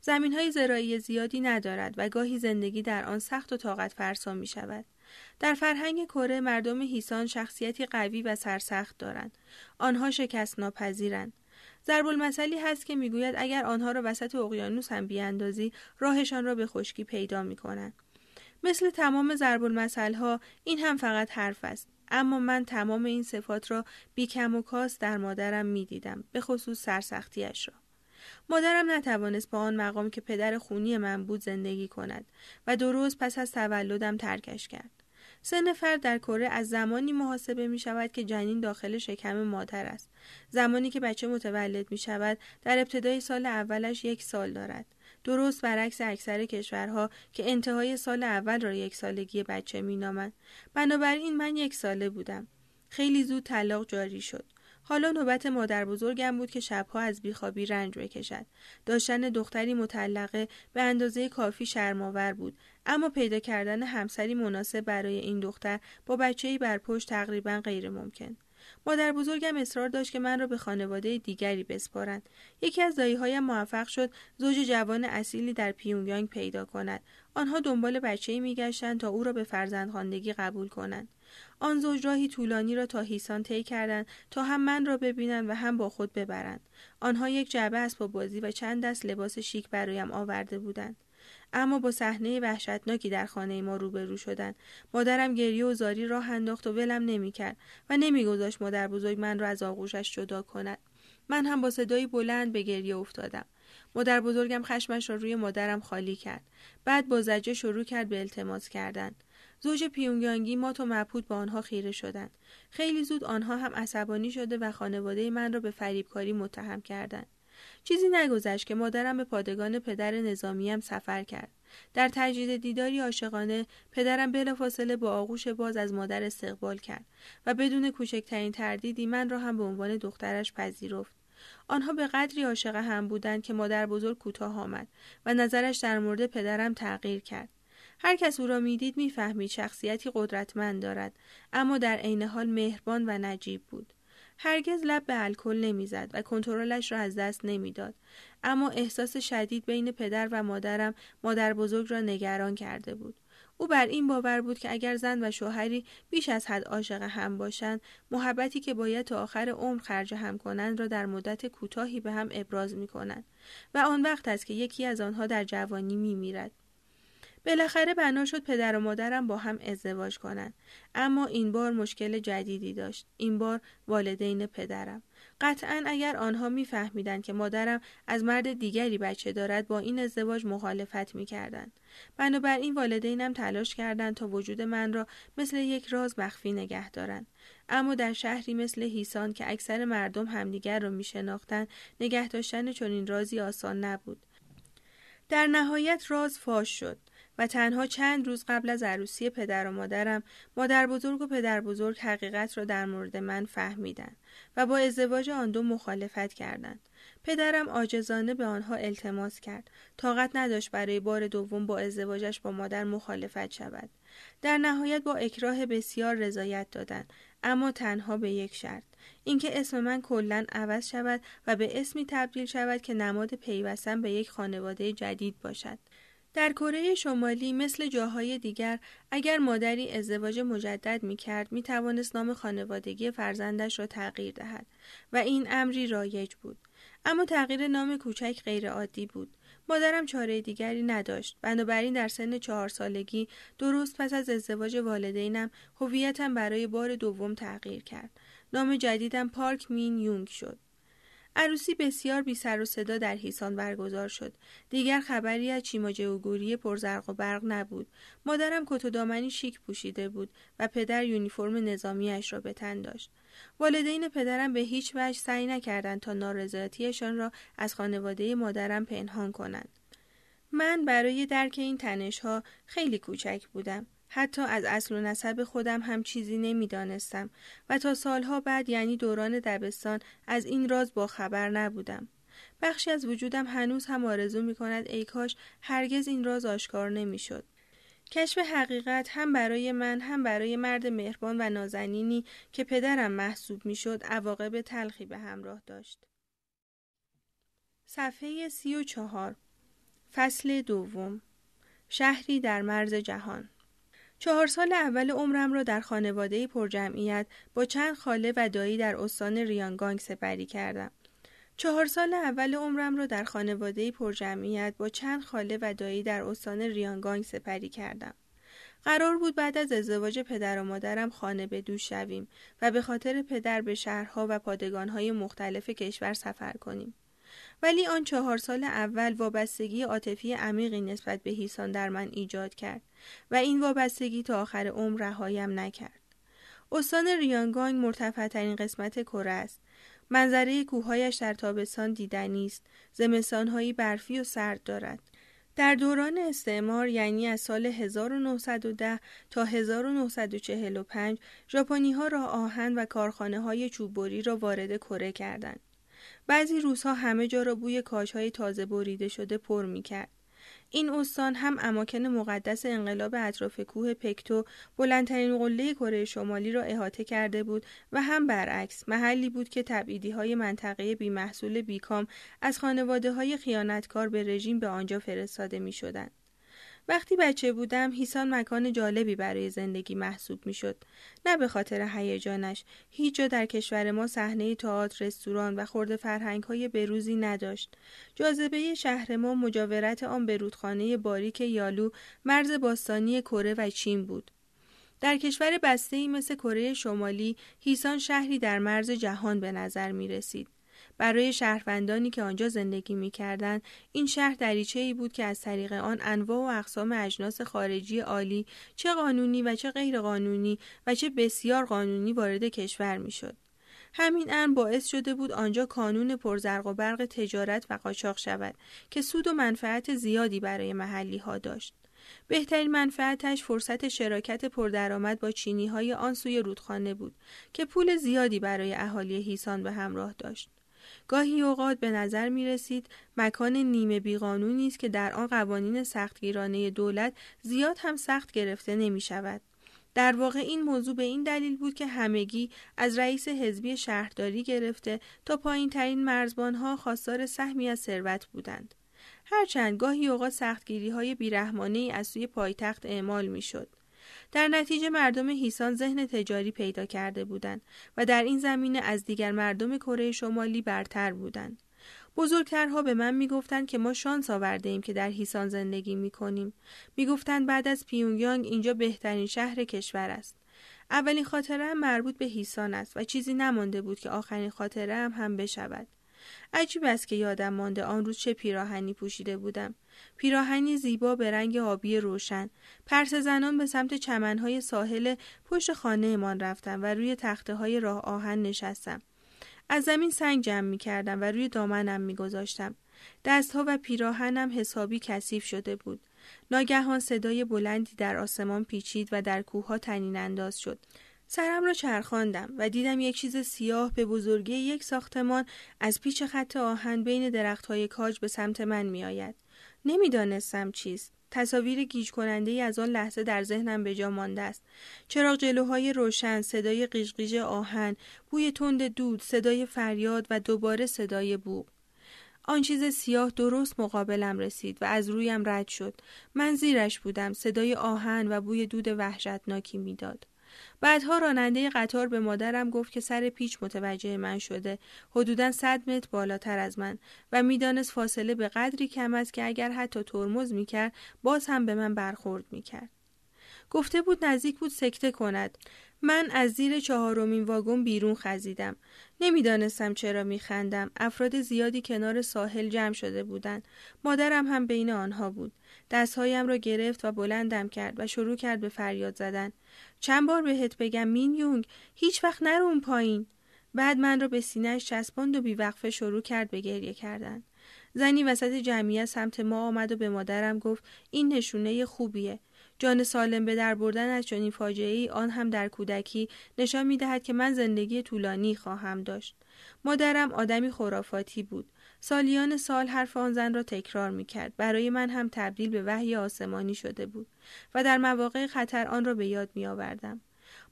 زمین های زراعی زیادی ندارد و گاهی زندگی در آن سخت و طاقت فرسا می شود. در فرهنگ کره مردم هیسان شخصیتی قوی و سرسخت دارند. آنها شکست ناپذیرند. ضرب المثلی هست که می‌گوید اگر آنها را وسط اقیانوس هم بیاندازی راهشان را به خشکی پیدا می کنند. مثل تمام ضرب ها این هم فقط حرف است. اما من تمام این صفات را بی کم و کاس در مادرم می دیدم. به خصوص سرسختیش را. مادرم نتوانست با آن مقام که پدر خونی من بود زندگی کند و درست پس از تولدم ترکش کرد. سن فرد در کره از زمانی محاسبه می شود که جنین داخل شکم مادر است. زمانی که بچه متولد می شود در ابتدای سال اولش یک سال دارد. درست برعکس اکثر کشورها که انتهای سال اول را یک سالگی بچه می نامند. بنابراین من یک ساله بودم. خیلی زود طلاق جاری شد. حالا نوبت مادر بزرگم بود که شبها از بیخوابی رنج بکشد. داشتن دختری مطلقه به اندازه کافی شرماور بود اما پیدا کردن همسری مناسب برای این دختر با بچه‌ای بر پشت تقریبا غیر ممکن. مادر بزرگم اصرار داشت که من را به خانواده دیگری بسپارند. یکی از داییهایم موفق شد زوج جوان اصیلی در پیونگیانگ پیدا کند. آنها دنبال بچه‌ای میگشتند تا او را به فرزندخواندگی قبول کنند. آن زوج راهی طولانی را تا هیسان طی کردند تا هم من را ببینند و هم با خود ببرند. آنها یک جعبه اسباب بازی و چند دست لباس شیک برایم آورده بودند. اما با صحنه وحشتناکی در خانه ما روبرو شدند. مادرم گریه و زاری راه انداخت و ولم نمی‌کرد و نمیگذاشت مادر بزرگ من را از آغوشش جدا کند. من هم با صدایی بلند به گریه افتادم. مادر بزرگم خشمش را روی مادرم خالی کرد. بعد با زجه شروع کرد به التماس کردن. زوج پیونگیانگی مات و مبهوت به آنها خیره شدند. خیلی زود آنها هم عصبانی شده و خانواده من را به فریبکاری متهم کردند. چیزی نگذشت که مادرم به پادگان پدر نظامیم سفر کرد. در تجدید دیداری عاشقانه پدرم بلافاصله با آغوش باز از مادر استقبال کرد و بدون کوچکترین تردیدی من را هم به عنوان دخترش پذیرفت. آنها به قدری عاشق هم بودند که مادر بزرگ کوتاه آمد و نظرش در مورد پدرم تغییر کرد. هر کس او را می‌دید می‌فهمید شخصیتی قدرتمند دارد. اما در عین حال مهربان و نجیب بود. هرگز لب به الکل نمی‌زد و کنترلش را از دست نمی‌داد. اما احساس شدید بین پدر و مادرم مادر بزرگ را نگران کرده بود. او بر این باور بود که اگر زن و شوهری بیش از حد عاشق هم باشند محبتی که باید تا آخر عمر خرج هم کنند را در مدت کوتاهی به هم ابراز می کنند و آن وقت است که یکی از آنها در جوانی می میرد. بالاخره بنا شد پدر و مادرم با هم ازدواج کنند اما این بار مشکل جدیدی داشت. این بار والدین پدرم. قطعا اگر آنها میفهمیدند که مادرم از مرد دیگری بچه دارد با این ازدواج مخالفت می‌کردند. بنابراین والدینم تلاش کردند تا وجود من را مثل یک راز مخفی نگه دارند. اما در شهری مثل هیسان که اکثر مردم همدیگر را میشناختند نگه داشتن چنین رازی آسان نبود. در نهایت راز فاش شد. و تنها چند روز قبل از عروسی پدر و مادرم مادر بزرگ و پدر بزرگ حقیقت را در مورد من فهمیدند و با ازدواج آن دو مخالفت کردند. پدرم آجزانه به آنها التماس کرد. طاقت نداشت برای بار دوم با ازدواجش با مادر مخالفت شود. در نهایت با اکراه بسیار رضایت دادند اما تنها به یک شرط اینکه اسم من کلا عوض شود و به اسمی تبدیل شود که نماد پیوستن به یک خانواده جدید باشد در کره شمالی مثل جاهای دیگر اگر مادری ازدواج مجدد می کرد می توانست نام خانوادگی فرزندش را تغییر دهد و این امری رایج بود. اما تغییر نام کوچک غیر عادی بود. مادرم چاره دیگری نداشت. بنابراین در سن چهار سالگی درست پس از ازدواج والدینم هویتم برای بار دوم تغییر کرد. نام جدیدم پارک مین یونگ شد. عروسی بسیار بی سر و صدا در هیسان برگزار شد. دیگر خبری از چیماجه و گوری پرزرق و برق نبود. مادرم کت و دامنی شیک پوشیده بود و پدر یونیفرم نظامیش را به تن داشت. والدین پدرم به هیچ وجه سعی نکردند تا نارضایتیشان را از خانواده مادرم پنهان کنند. من برای درک این تنش ها خیلی کوچک بودم. حتی از اصل و نسب خودم هم چیزی نمی‌دانستم و تا سالها بعد یعنی دوران دبستان از این راز با خبر نبودم. بخشی از وجودم هنوز هم آرزو می کند ای کاش هرگز این راز آشکار نمی شد. کشف حقیقت هم برای من هم برای مرد مهربان و نازنینی که پدرم محسوب می شد عواقب تلخی به همراه داشت. صفحه سی و چهار فصل دوم شهری در مرز جهان چهار سال اول عمرم را در خانواده پرجمعیت با چند خاله و دایی در استان ریانگانگ سپری کردم. چهار سال اول عمرم را در خانواده پرجمعیت با چند خاله و دایی در استان ریانگانگ سپری کردم. قرار بود بعد از ازدواج پدر و مادرم خانه به دوش شویم و به خاطر پدر به شهرها و پادگانهای مختلف کشور سفر کنیم. ولی آن چهار سال اول وابستگی عاطفی عمیقی نسبت به هیسان در من ایجاد کرد و این وابستگی تا آخر عمر رهایم نکرد. استان ریانگانگ مرتفع ترین قسمت کره است. منظره کوههایش در تابستان دیدنی است. زمستانهایی برفی و سرد دارد. در دوران استعمار یعنی از سال 1910 تا 1945 ژاپنی ها را آهن و کارخانه های چوببری را وارد کره کردند. بعضی روزها همه جا را بوی کاشهای تازه بریده شده پر می کرد. این استان هم اماکن مقدس انقلاب اطراف کوه پکتو بلندترین قله کره شمالی را احاطه کرده بود و هم برعکس محلی بود که تبعیدی های منطقه بیمحصول بیکام از خانواده های خیانتکار به رژیم به آنجا فرستاده می شدن. وقتی بچه بودم هیسان مکان جالبی برای زندگی محسوب می شد. نه به خاطر هیجانش هیچ جا در کشور ما صحنه تئاتر رستوران و خورده فرهنگ های بروزی نداشت جاذبه شهر ما مجاورت آن به رودخانه باریک یالو مرز باستانی کره و چین بود در کشور بسته ای مثل کره شمالی هیسان شهری در مرز جهان به نظر می رسید. برای شهروندانی که آنجا زندگی می کردن، این شهر دریچه ای بود که از طریق آن انواع و اقسام اجناس خارجی عالی چه قانونی و چه غیر قانونی و چه بسیار قانونی وارد کشور می شد. همین امر باعث شده بود آنجا کانون پرزرق و برق تجارت و قاچاق شود که سود و منفعت زیادی برای محلی ها داشت. بهترین منفعتش فرصت شراکت پردرآمد با چینی های آن سوی رودخانه بود که پول زیادی برای اهالی هیسان به همراه داشت. گاهی اوقات به نظر می رسید مکان نیمه بیقانونی است که در آن قوانین سختگیرانه دولت زیاد هم سخت گرفته نمی شود. در واقع این موضوع به این دلیل بود که همگی از رئیس حزبی شهرداری گرفته تا پایین ترین مرزبان ها خواستار سهمی از ثروت بودند. هرچند گاهی اوقات سختگیری های بیرحمانه از سوی پایتخت اعمال می شد. در نتیجه مردم هیسان ذهن تجاری پیدا کرده بودند و در این زمینه از دیگر مردم کره شمالی برتر بودند. بزرگترها به من می‌گفتند که ما شانس آورده ایم که در هیسان زندگی می کنیم. می‌گفتند بعد از پیونگیانگ اینجا بهترین شهر کشور است. اولین خاطره هم مربوط به هیسان است و چیزی نمانده بود که آخرین خاطره هم هم بشود. عجیب است که یادم مانده آن روز چه پیراهنی پوشیده بودم. پیراهنی زیبا به رنگ آبی روشن پرس زنان به سمت چمنهای ساحل پشت خانهمان رفتم و روی تخته های راه آهن نشستم از زمین سنگ جمع می کردم و روی دامنم می گذاشتم. دستها و پیراهنم حسابی کثیف شده بود. ناگهان صدای بلندی در آسمان پیچید و در کوهها تنین انداز شد. سرم را چرخاندم و دیدم یک چیز سیاه به بزرگی یک ساختمان از پیچ خط آهن بین درختهای کاج به سمت من می آید. نمی‌دانستم چیست. تصاویر گیج کننده ای از آن لحظه در ذهنم به جا مانده است. چراغ جلوهای روشن، صدای قیشقیش آهن، بوی تند دود، صدای فریاد و دوباره صدای بوق. آن چیز سیاه درست مقابلم رسید و از رویم رد شد. من زیرش بودم. صدای آهن و بوی دود وحشتناکی می‌داد. بعدها راننده قطار به مادرم گفت که سر پیچ متوجه من شده حدودا صد متر بالاتر از من و می‌دانست فاصله به قدری کم است که اگر حتی ترمز می‌کرد باز هم به من برخورد می‌کرد گفته بود نزدیک بود سکته کند من از زیر چهارمین واگن بیرون خزیدم. نمی‌دانستم چرا میخندم. افراد زیادی کنار ساحل جمع شده بودند. مادرم هم بین آنها بود. دستهایم را گرفت و بلندم کرد و شروع کرد به فریاد زدن. چند بار بهت بگم مین یونگ هیچ وقت نرو اون پایین. بعد من را به سینهش چسباند و بیوقفه شروع کرد به گریه کردن. زنی وسط جمعیت سمت ما آمد و به مادرم گفت این نشونه خوبیه. جان سالم به در بردن از چنین فاجعه ای آن هم در کودکی نشان می دهد که من زندگی طولانی خواهم داشت. مادرم آدمی خرافاتی بود. سالیان سال حرف آن زن را تکرار می کرد. برای من هم تبدیل به وحی آسمانی شده بود و در مواقع خطر آن را به یاد می آوردم.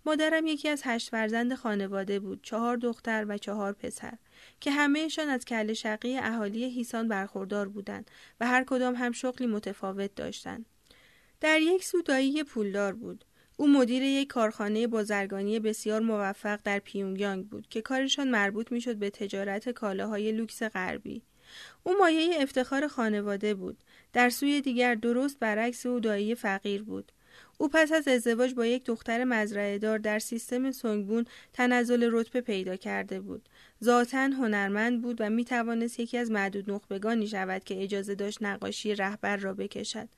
مادرم یکی از هشت فرزند خانواده بود چهار دختر و چهار پسر که همهشان از کل شقی اهالی هیسان برخوردار بودند و هر کدام هم شغلی متفاوت داشتند در یک سو دایی پولدار بود او مدیر یک کارخانه بازرگانی بسیار موفق در پیونگیانگ بود که کارشان مربوط می‌شد به تجارت کالاهای لوکس غربی. او مایه افتخار خانواده بود. در سوی دیگر درست برعکس او دایی فقیر بود. او پس از ازدواج با یک دختر مزرعه دار در سیستم سنگبون تنزل رتبه پیدا کرده بود. ذاتا هنرمند بود و می توانست یکی از معدود نخبگانی شود که اجازه داشت نقاشی رهبر را بکشد.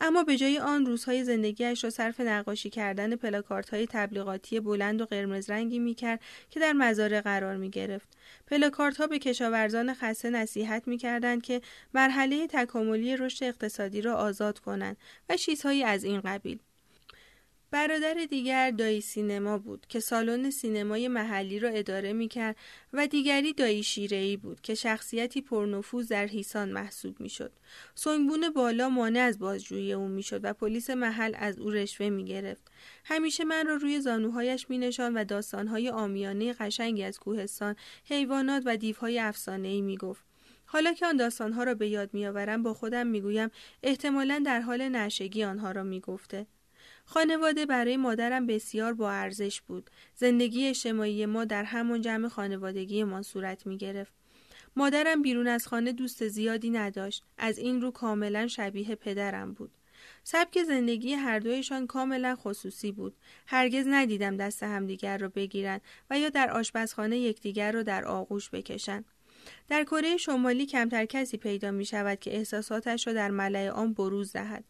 اما به جای آن روزهای زندگیش را صرف نقاشی کردن پلاکارت های تبلیغاتی بلند و قرمز رنگی می کرد که در مزارع قرار می گرفت. پلاکارت ها به کشاورزان خسته نصیحت می کردند که مرحله تکاملی رشد اقتصادی را آزاد کنند و چیزهایی از این قبیل. برادر دیگر دایی سینما بود که سالن سینمای محلی را اداره می کرد و دیگری دایی شیرهی بود که شخصیتی پرنفوذ در هیسان محسوب می شد. سنگبون بالا مانع از بازجویی او می شد و پلیس محل از او رشوه می گرفت. همیشه من را روی زانوهایش می نشان و داستانهای آمیانه قشنگی از کوهستان، حیوانات و دیوهای می گفت. حالا که آن داستانها را به یاد میآورم با خودم می‌گویم احتمالا در حال نشگی آنها را می‌گفته خانواده برای مادرم بسیار با ارزش بود. زندگی اجتماعی ما در همان جمع خانوادگی ما صورت می گرفت. مادرم بیرون از خانه دوست زیادی نداشت. از این رو کاملا شبیه پدرم بود. سبک زندگی هر دویشان کاملا خصوصی بود. هرگز ندیدم دست همدیگر را بگیرند و یا در آشپزخانه یکدیگر را در آغوش بکشند. در کره شمالی کمتر کسی پیدا می شود که احساساتش را در ملع آن بروز دهد.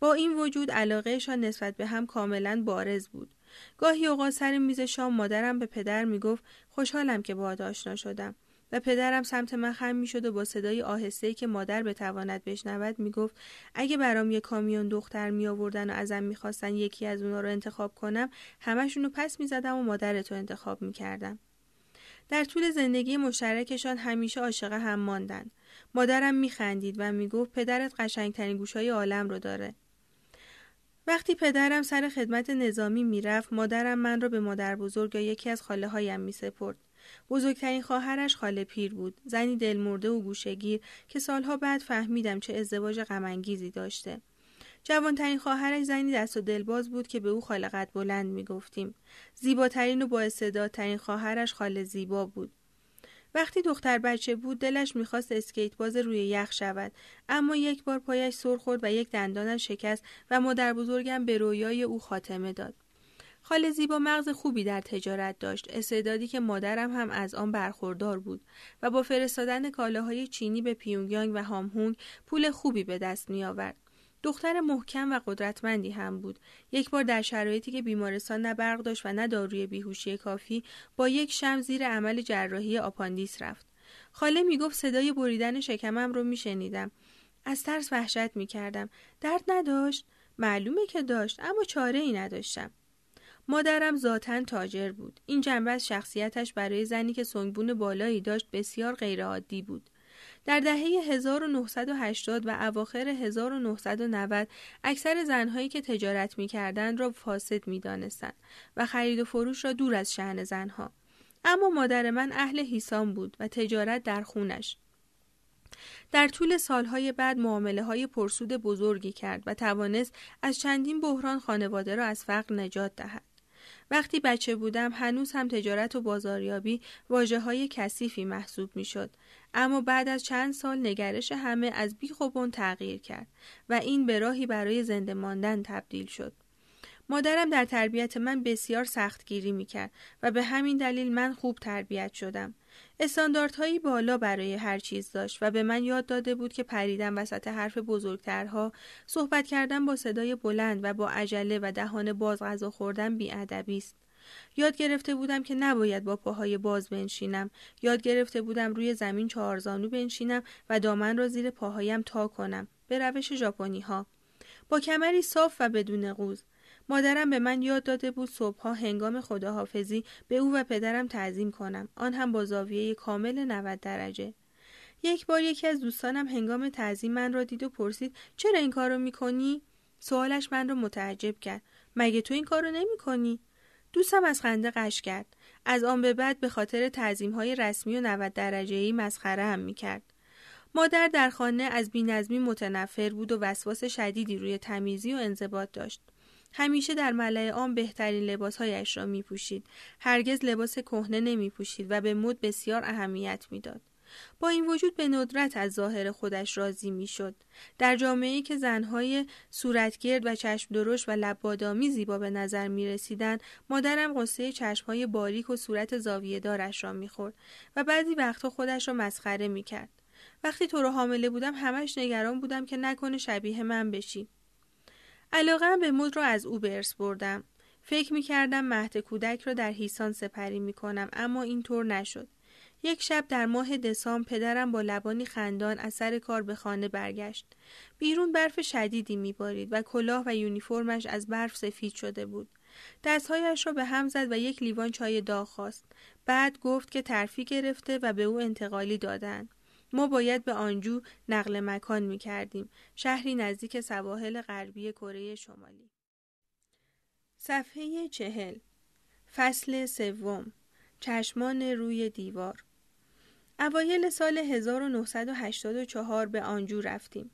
با این وجود علاقهشان نسبت به هم کاملا بارز بود. گاهی اوقات سر میز شام مادرم به پدر می‌گفت خوشحالم که با آشنا شدم و پدرم سمت من خم می‌شد و با صدای آهسته که مادر بتواند بشنود می‌گفت اگه برام یه کامیون دختر می آوردن و ازم می‌خواستن یکی از اونا رو انتخاب کنم همشون رو پس می‌زدم و مادرتو انتخاب می‌کردم در طول زندگی مشترکشان همیشه عاشق هم ماندند. مادرم میخندید و می‌گفت پدرت قشنگترین گوشای عالم رو داره. وقتی پدرم سر خدمت نظامی می‌رفت مادرم من را به مادر بزرگ یا یکی از خاله هایم می. بزرگترین خواهرش خاله پیر بود زنی دلمرده و گوشگیر که سالها بعد فهمیدم چه ازدواج غمانگیزی داشته جوانترین خواهرش زنی دست و دلباز بود که به او خالقت بلند می گفتیم. زیباترین و بااستعدادترین خواهرش خاله زیبا بود. وقتی دختر بچه بود دلش می‌خواست اسکیت باز روی یخ شود اما یک بار پایش سر خورد و یک دندانش شکست و مادر بزرگم به رویای او خاتمه داد. خاله زیبا مغز خوبی در تجارت داشت استعدادی که مادرم هم از آن برخوردار بود و با فرستادن کالاهای چینی به پیونگیانگ و هامهونگ پول خوبی به دست می آورد. دختر محکم و قدرتمندی هم بود. یک بار در شرایطی که بیمارستان نه برق داشت و نه داروی بیهوشی کافی با یک شمع زیر عمل جراحی آپاندیس رفت. خاله می‌گفت صدای بریدن شکمم رو میشنیدم. از ترس وحشت می‌کردم. درد نداشت؟ معلومه که داشت اما چاره ای نداشتم. مادرم ذاتا تاجر بود. این جنبه از شخصیتش برای زنی که سونگبون بالایی داشت بسیار غیرعادی بود. در دهه 1980 و اواخر 1990 اکثر زنهایی که تجارت می کردن را فاسد می دانستن و خرید و فروش را دور از شهن زنها. اما مادر من اهل حیسان بود و تجارت در خونش. در طول سالهای بعد معامله های پرسود بزرگی کرد و توانست از چندین بحران خانواده را از فقر نجات دهد. وقتی بچه بودم هنوز هم تجارت و بازاریابی واجه های کثیفی محسوب می شد. اما بعد از چند سال نگرش همه از بیخ و تغییر کرد و این به راهی برای زنده ماندن تبدیل شد. مادرم در تربیت من بسیار سختگیری می‌کرد و به همین دلیل من خوب تربیت شدم. استانداردهایی بالا برای هر چیز داشت و به من یاد داده بود که پریدن وسط حرف بزرگترها، صحبت کردن با صدای بلند و با عجله و دهان باز غذا خوردن بیادبی است. یاد گرفته بودم که نباید با پاهای باز بنشینم. یاد گرفته بودم روی زمین چهارزانو بنشینم و دامن را زیر پاهایم تا کنم. به روش ژاپنی ها. با کمری صاف و بدون قوز. مادرم به من یاد داده بود صبحها هنگام خداحافظی به او و پدرم تعظیم کنم آن هم با زاویه کامل 90 درجه یک بار یکی از دوستانم هنگام تعظیم من را دید و پرسید چرا این کارو می‌کنی سوالش من را متعجب کرد مگه تو این کارو نمی‌کنی دوستم از خنده قش کرد از آن به بعد به خاطر تعظیم های رسمی و 90 درجه ای مسخره هم می‌کرد مادر در خانه از بینظمی متنفر بود و وسواس شدیدی روی تمیزی و انضباط داشت همیشه در ملع عام بهترین لباسهایش را می پوشید. هرگز لباس کهنه نمی پوشید و به مد بسیار اهمیت می‌داد. با این وجود به ندرت از ظاهر خودش راضی می‌شد. در جامعه‌ای که زنهای صورتگرد و چشم درشت و لبادامی زیبا به نظر می رسیدن، مادرم قصه چشمهای باریک و صورت زاویه دارش را می‌خورد و بعضی وقتها خودش را مسخره می کرد. وقتی تو رو حامله بودم همش نگران بودم که نکنه شبیه من بشی. علاقه به مد را از او به بردم. فکر می کردم مهد کودک را در هیسان سپری می کنم اما اینطور نشد. یک شب در ماه دسامبر پدرم با لبانی خندان از سر کار به خانه برگشت. بیرون برف شدیدی میبارید و کلاه و یونیفرمش از برف سفید شده بود. دستهایش را به هم زد و یک لیوان چای داغ خواست. بعد گفت که ترفی گرفته و به او انتقالی دادند. ما باید به آنجو نقل مکان می کردیم. شهری نزدیک سواحل غربی کره شمالی. صفحه چهل فصل سوم چشمان روی دیوار اوایل سال 1984 به آنجو رفتیم.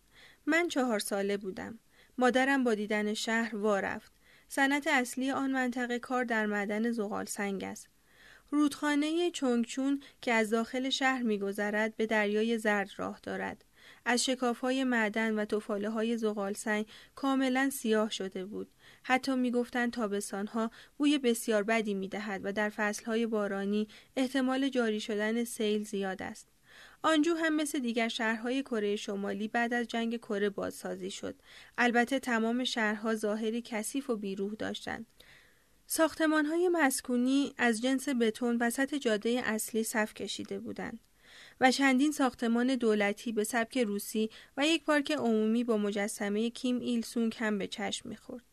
من چهار ساله بودم. مادرم با دیدن شهر وا رفت. صنعت اصلی آن منطقه کار در معدن زغال سنگ است. رودخانه چونگچون که از داخل شهر میگذرد به دریای زرد راه دارد. از های معدن و توفاله های زغال سنگ کاملا سیاه شده بود. حتی می‌گفتند ها بوی بسیار بدی می‌دهد و در های بارانی احتمال جاری شدن سیل زیاد است. آنجو هم مثل دیگر شهرهای کره شمالی بعد از جنگ کره بازسازی شد. البته تمام شهرها ظاهری کثیف و بیروح داشتند. ساختمان های مسکونی از جنس بتون وسط جاده اصلی صف کشیده بودند و چندین ساختمان دولتی به سبک روسی و یک پارک عمومی با مجسمه کیم ایل سونگ هم به چشم می‌خورد.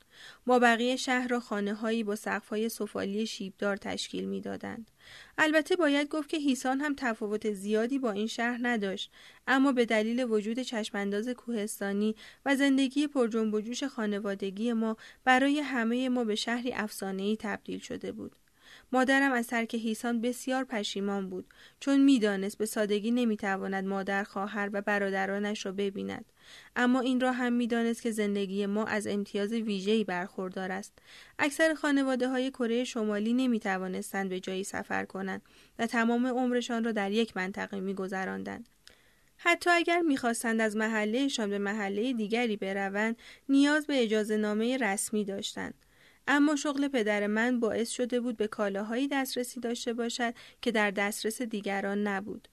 ما بقیه شهر را خانه هایی با سقف های سفالی شیبدار تشکیل می‌دادند. البته باید گفت که هیسان هم تفاوت زیادی با این شهر نداشت اما به دلیل وجود چشمانداز کوهستانی و زندگی پر جنب و جوش خانوادگی ما برای همه ما به شهری افسانه‌ای تبدیل شده بود. مادرم از ترک هیسان بسیار پشیمان بود چون می‌دانست به سادگی نمی‌تواند مادر خواهر و برادرانش را ببیند. اما این را هم می‌دانست که زندگی ما از امتیاز ویژه‌ای برخوردار است. اکثر خانواده های کره شمالی نمی توانستند به جایی سفر کنند و تمام عمرشان را در یک منطقه میگذراندند. حتی اگر می‌خواستند از محلهشان به محله دیگری بروند نیاز به اجازه نامه رسمی داشتند. اما شغل پدر من باعث شده بود به کالاهایی دسترسی داشته باشد که در دسترس دیگران نبود.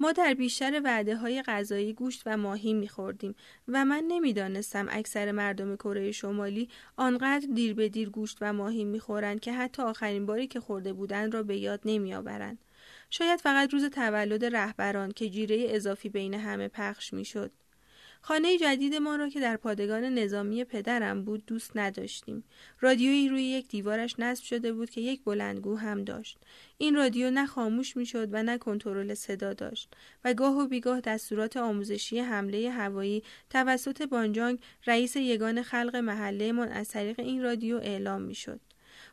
ما در بیشتر وعده های غذایی گوشت و ماهی میخوردیم و من نمی‌دانستم اکثر مردم کره شمالی آنقدر دیر به دیر گوشت و ماهی می‌خورند که حتی آخرین باری که خورده بودند را به یاد نمیآورند. شاید فقط روز تولد رهبران که جیره اضافی بین همه پخش می‌شد. خانه جدید ما را که در پادگان نظامی پدرم بود دوست نداشتیم. رادیویی روی یک دیوارش نصب شده بود که یک بلندگو هم داشت. این رادیو نه خاموش می‌شد و نه کنترل صدا داشت و گاه و بیگاه دستورات آموزشی حمله هوایی توسط بانجانگ رئیس یگان خلق محله من از طریق این رادیو اعلام می‌شد.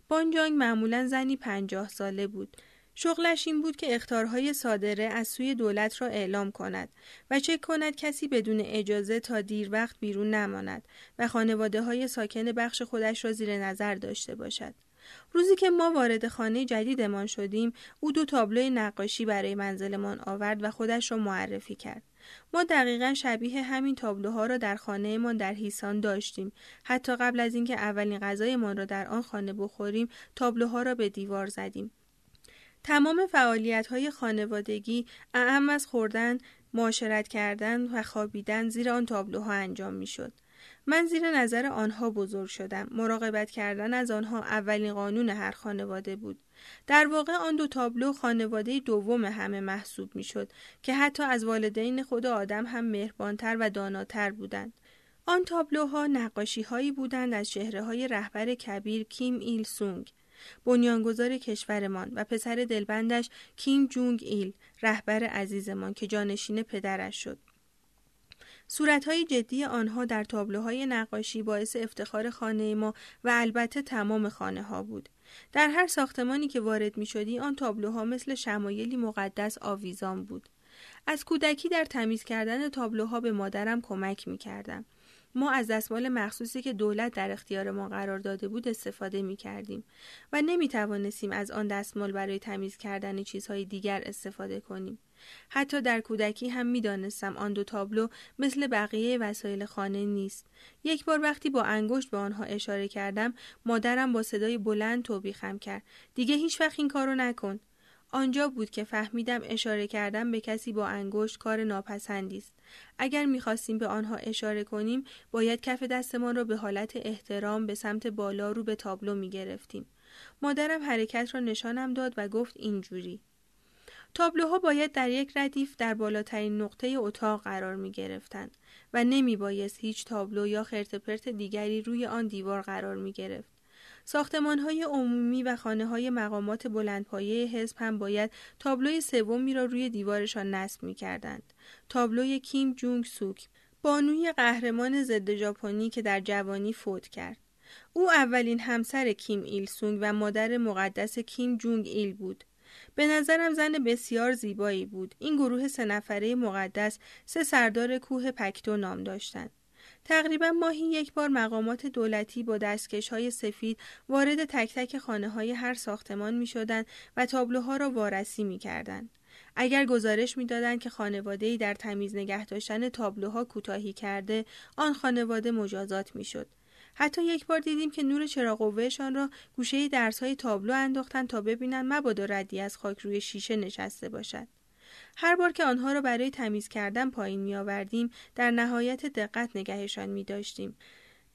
بانجانگ معمولا زنی پنجاه ساله بود شغلش این بود که اختارهای صادره از سوی دولت را اعلام کند و چک کند کسی بدون اجازه تا دیر وقت بیرون نماند و خانواده های ساکن بخش خودش را زیر نظر داشته باشد. روزی که ما وارد خانه جدیدمان شدیم او دو تابلوی نقاشی برای منزلمان آورد و خودش را معرفی کرد. ما دقیقا شبیه همین تابلوها را در خانهمان در هیسان داشتیم. حتی قبل از اینکه اولین غذایمان را در آن خانه بخوریم تابلوها را به دیوار زدیم. تمام فعالیت های خانوادگی اعم از خوردن معاشرت کردن و خوابیدن زیر آن تابلوها انجام می‌شد. من زیر نظر آنها بزرگ شدم. مراقبت کردن از آنها اولین قانون هر خانواده بود. در واقع آن دو تابلو خانواده دوم همه محسوب می‌شد که حتی از والدین خود آدم هم مهربانتر و داناتر بودند. آن تابلوها نقاشی هایی بودند از چهره های رهبر کبیر کیم ایل سونگ بنیانگذار کشورمان و پسر دلبندش کیم جونگ ایل رهبر عزیزمان که جانشین پدرش شد صورتهای جدی آنها در تابلوهای نقاشی باعث افتخار خانه ما و البته تمام خانه ها بود. در هر ساختمانی که وارد می شدی آن تابلوها مثل شمایلی مقدس آویزان بود. از کودکی در تمیز کردن تابلوها به مادرم کمک می کردم. ما از دستمال مخصوصی که دولت در اختیار ما قرار داده بود استفاده می کردیم و نمی توانستیم از آن دستمال برای تمیز کردن چیزهای دیگر استفاده کنیم. حتی در کودکی هم می دانستم آن دو تابلو مثل بقیه وسایل خانه نیست. یک بار وقتی با انگشت به آنها اشاره کردم مادرم با صدای بلند توبیخم کرد. دیگه هیچ وقت این کارو نکن. آنجا بود که فهمیدم اشاره کردن به کسی با انگشت کار ناپسندی است. اگر می‌خواستیم به آنها اشاره کنیم باید کف دستمان را به حالت احترام به سمت بالا رو به تابلو می‌گرفتیم. مادرم حرکت را نشانم داد و گفت اینجوری. تابلوها باید در یک ردیف در بالاترین نقطه اتاق قرار می گرفتند و نمی بایست هیچ تابلو یا خرتپرت دیگری روی آن دیوار قرار می گرفت. ساختمان های عمومی و خانه های مقامات بلندپایه حزب هم باید تابلوی سومی را روی دیوارشان نصب می کردند. تابلوی کیم جونگ سوک بانوی قهرمان ضد ژاپنی که در جوانی فوت کرد. او اولین همسر کیم ایل سونگ و مادر مقدس کیم جونگ ایل بود. به نظرم زن بسیار زیبایی بود. این گروه سه نفره مقدس سه سردار کوه پکتو نام داشتند. تقریبا ماهی یک بار مقامات دولتی با دستکش های سفید وارد تک تک خانه های هر ساختمان می شدن و تابلوها را وارسی می کردن. اگر گزارش می‌دادند که خانواده در تمیز نگه داشتن تابلوها کوتاهی کرده آن خانواده مجازات می‌شد حتی یک بار دیدیم که نور چراغ را گوشه درس های تابلو انداختند تا ببینند مبادا ردی از خاک روی شیشه نشسته باشد هر بار که آنها را برای تمیز کردن پایین می آوردیم در نهایت دقت نگهشان می داشتیم.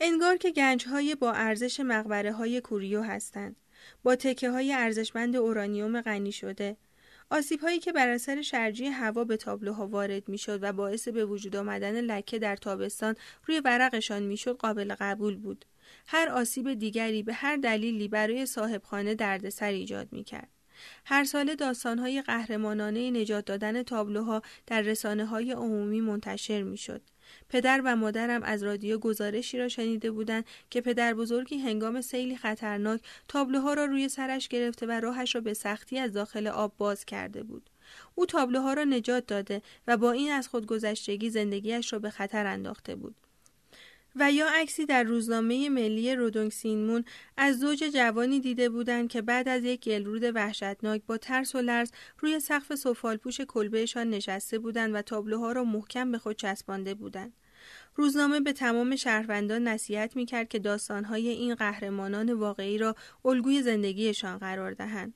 انگار که گنج های با ارزش مقبره های کوریو هستند. با تکه های ارزشمند اورانیوم غنی شده. آسیب هایی که بر اثر شرجی هوا به تابلوها وارد می شد و باعث به وجود آمدن لکه در تابستان روی ورقشان می شد قابل قبول بود. هر آسیب دیگری به هر دلیلی برای صاحبخانه دردسر ایجاد می کرد. هر سال داستانهای قهرمانانه نجات دادن تابلوها در رسانه های عمومی منتشر می شد. پدر و مادرم از رادیو گزارشی را شنیده بودند که پدر بزرگی هنگام سیلی خطرناک تابلوها را روی سرش گرفته و راهش را به سختی از داخل آب باز کرده بود. او تابلوها را نجات داده و با این از خودگذشتگی زندگیش را به خطر انداخته بود. و یا عکسی در روزنامه ملی رودونگ سینمون از زوج جوانی دیده بودند که بعد از یک گلرود وحشتناک با ترس و لرز روی سقف سفالپوش کلبهشان نشسته بودند و تابلوها را محکم به خود چسبانده بودند. روزنامه به تمام شهروندان نصیحت می‌کرد که داستانهای این قهرمانان واقعی را الگوی زندگیشان قرار دهند.